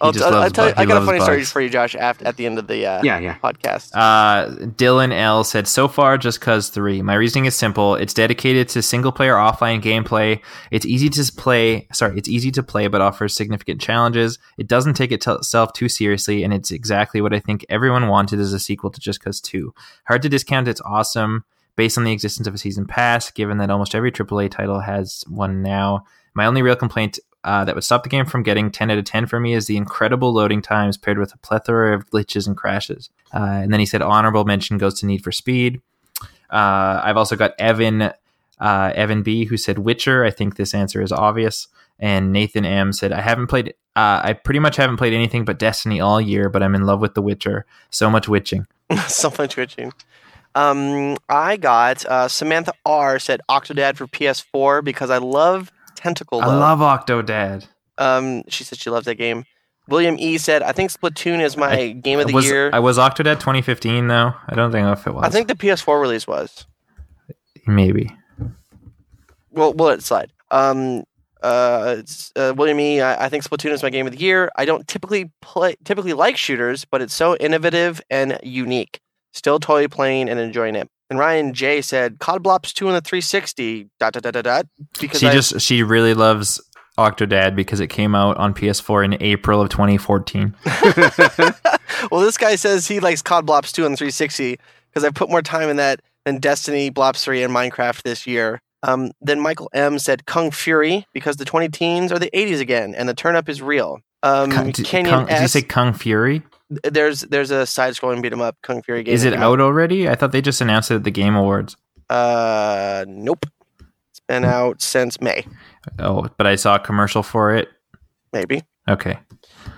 I'll, just I'll- I'll tell you, I got a loves funny story bugs. for you, Josh, after, at the end of the uh, yeah, yeah. podcast. Uh, Dylan L said, so far, just cause three. My reasoning is simple. It's dedicated to single player offline gameplay. It's easy to play. Sorry, it's easy to play, but offers significant challenges. It doesn't take itself too seriously, and it's exactly what I think everyone wanted as a sequel to Just Cause Two. Hard to discount. It's awesome based on the existence of a season pass. Given that almost every AAA title has one now. My only real complaint uh, that would stop the game from getting 10 out of 10 for me is the incredible loading times paired with a plethora of glitches and crashes. Uh, and then he said honorable mention goes to Need for Speed. Uh, I've also got Evan uh, Evan B who said Witcher. I think this answer is obvious. And Nathan M said I haven't played. Uh, I pretty much haven't played anything but Destiny all year, but I'm in love with The Witcher. So much witching. so much witching. Um, I got uh, Samantha R said Octodad for PS4 because I love Tentacle. I Love. love Octodad. Um, she said she loves that game. William E said I think Splatoon is my I- game of the was, year. I was Octodad 2015 though. I don't think if it was. I think the PS4 release was. maybe. Well, we'll let it slide. Um, uh, uh, William E. I, I think Splatoon is my game of the year. I don't typically play, typically like shooters, but it's so innovative and unique. Still totally playing and enjoying it. And Ryan J said COD Blops 2 on the 360. Dot dot dot dot dot. Because She I, just she really loves Octodad because it came out on PS4 in April of 2014. well, this guy says he likes COD Blops 2 on the 360 because I put more time in that than Destiny, Blops 3, and Minecraft this year. Um, then Michael M said Kung Fury because the 20 teens are the 80s again and the turn up is real. Um, Kung- Kenyon Kung- did you say Kung Fury? There's there's a side scrolling beat 'em up Kung Fury game. Is it out already? I thought they just announced it at the Game Awards. Uh, nope. It's been out since May, Oh, but I saw a commercial for it. maybe. Okay.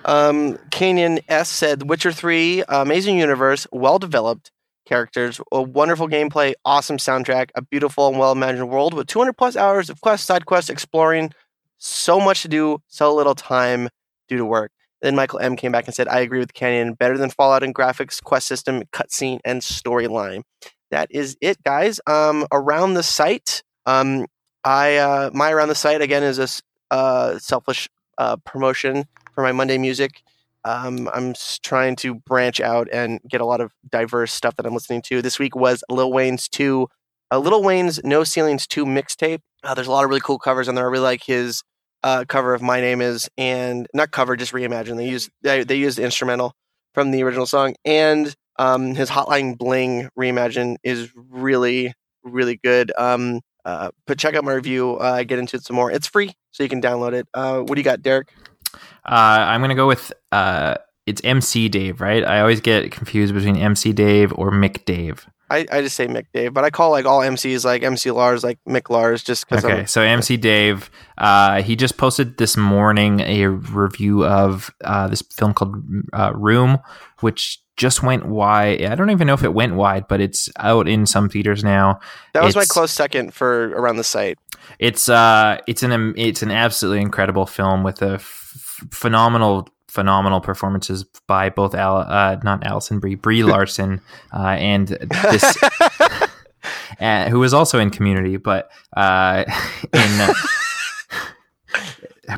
Um, Canyon S said Witcher 3, amazing universe, well developed characters, a wonderful gameplay, awesome soundtrack, a beautiful and well imagined world with 200 plus hours of quest, side quests, exploring, so much to do, so little time due to work. Then Michael M came back and said, I agree with Canyon, better than Fallout in graphics, quest system, cutscene, and storyline. That is it, guys. Um, around the site, um, I uh, my around the site again is a uh, selfish uh, promotion for my Monday music. Um, I'm trying to branch out and get a lot of diverse stuff that I'm listening to. This week was Lil Wayne's two, uh, Lil Wayne's No Ceilings two mixtape. Uh, there's a lot of really cool covers on there. I really like his uh, cover of My Name Is, and not cover, just reimagined. They used they, they used the instrumental from the original song, and um, his Hotline Bling reimagine is really really good. Um, uh, but check out my review. Uh, get into it some more. It's free, so you can download it. Uh, what do you got, Derek? Uh, I'm gonna go with uh, it's MC Dave, right? I always get confused between MC Dave or Mick Dave. I, I just say Mick Dave, but I call like all MCs like MC Lars, like Mick Lars, just because Okay, so MC Dave, uh, he just posted this morning a review of uh, this film called uh, Room, which just went wide. I don't even know if it went wide, but it's out in some theaters now. that was my close second for around the site. It's uh, it's an it's an absolutely incredible film with a f- phenomenal phenomenal performances by both Al, uh, not Alison Brie, Brie Larson, uh, and this uh, who was also in Community, but uh, in uh,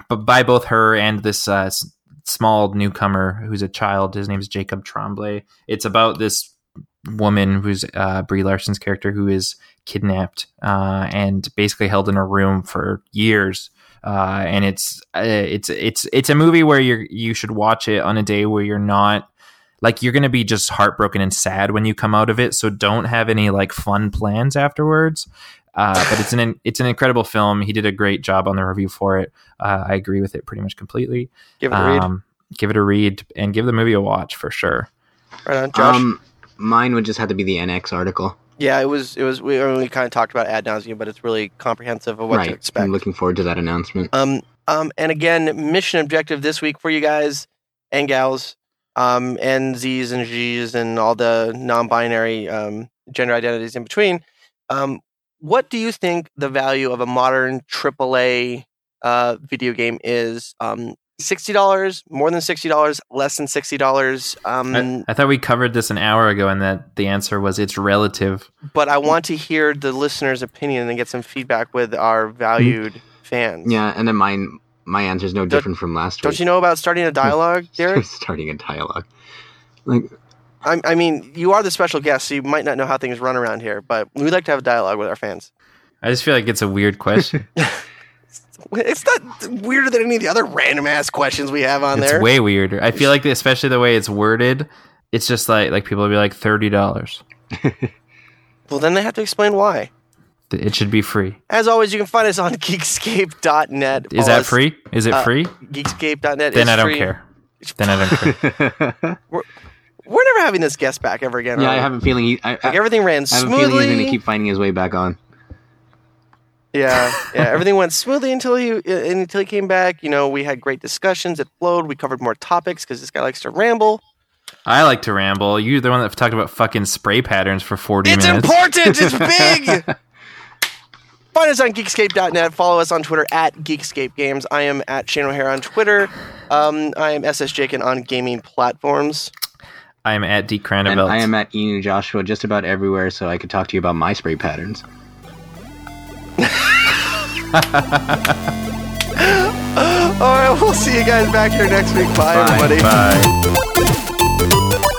but by both her and this uh, s- small newcomer who's a child. His name is Jacob Tremblay. It's about this woman who's uh, Brie Larson's character who is kidnapped uh, and basically held in a room for years. Uh, and it's uh, it's it's it's a movie where you you should watch it on a day where you're not like you're gonna be just heartbroken and sad when you come out of it. So don't have any like fun plans afterwards. Uh, but it's an it's an incredible film. He did a great job on the review for it. Uh, I agree with it pretty much completely. Give it a read. Um, give it a read and give the movie a watch for sure. Right on, Josh. Um, mine would just have to be the NX article. Yeah, it was. It was. We, we kind of talked about ad nauseum, but it's really comprehensive of what right. to expect. I'm looking forward to that announcement. Um, um, and again, mission objective this week for you guys and gals, um, and Z's and G's and all the non-binary um, gender identities in between. Um, what do you think the value of a modern AAA uh, video game is? Um, sixty dollars, more than sixty dollars, less than sixty dollars. Um, I, I thought we covered this an hour ago, and that the answer was it's relative. but I want to hear the listener's opinion and get some feedback with our valued fans. Yeah, and then mine, my answer is no different from last Don't week. you know about starting a dialogue, Derek? Starting a dialogue. Like, I, I mean, you are the special guest, so you might not know how things run around here, but we like to have a dialogue with our fans. I just feel like it's a weird question. It's not weirder than any of the other random ass questions we have on it's there. It's way weirder. I feel like, especially the way it's worded, it's just like like people will be like thirty dollars. well, then they have to explain why. It should be free. As always, you can find us on geekscape.net. Is that us- free? Is it uh, free? Geekscape.net is free. Then is I don't free. care. Then I don't care. We're never having this guest back ever again. yeah, are I have a feeling he. I, Like I, everything ran I have a feeling he's going to keep finding his way back on. Yeah, yeah. Everything went smoothly until he uh, until he came back. You know, we had great discussions. It flowed. We covered more topics because this guy likes to ramble. I like to ramble. You're the one that talked about fucking spray patterns for 40 It's minutes. It's important. It's big. Find us on Geekscape.net. Follow us on Twitter at Geekscape Games. I am at Shane O'Hare on Twitter. Um, I am SS Jakin on gaming platforms. I'm at D. And Cranevelt. I am at Enu Joshua just about everywhere, so I could talk to you about my spray patterns. All right, we'll see you guys back here next week. Bye. Bye. everybody. Bye.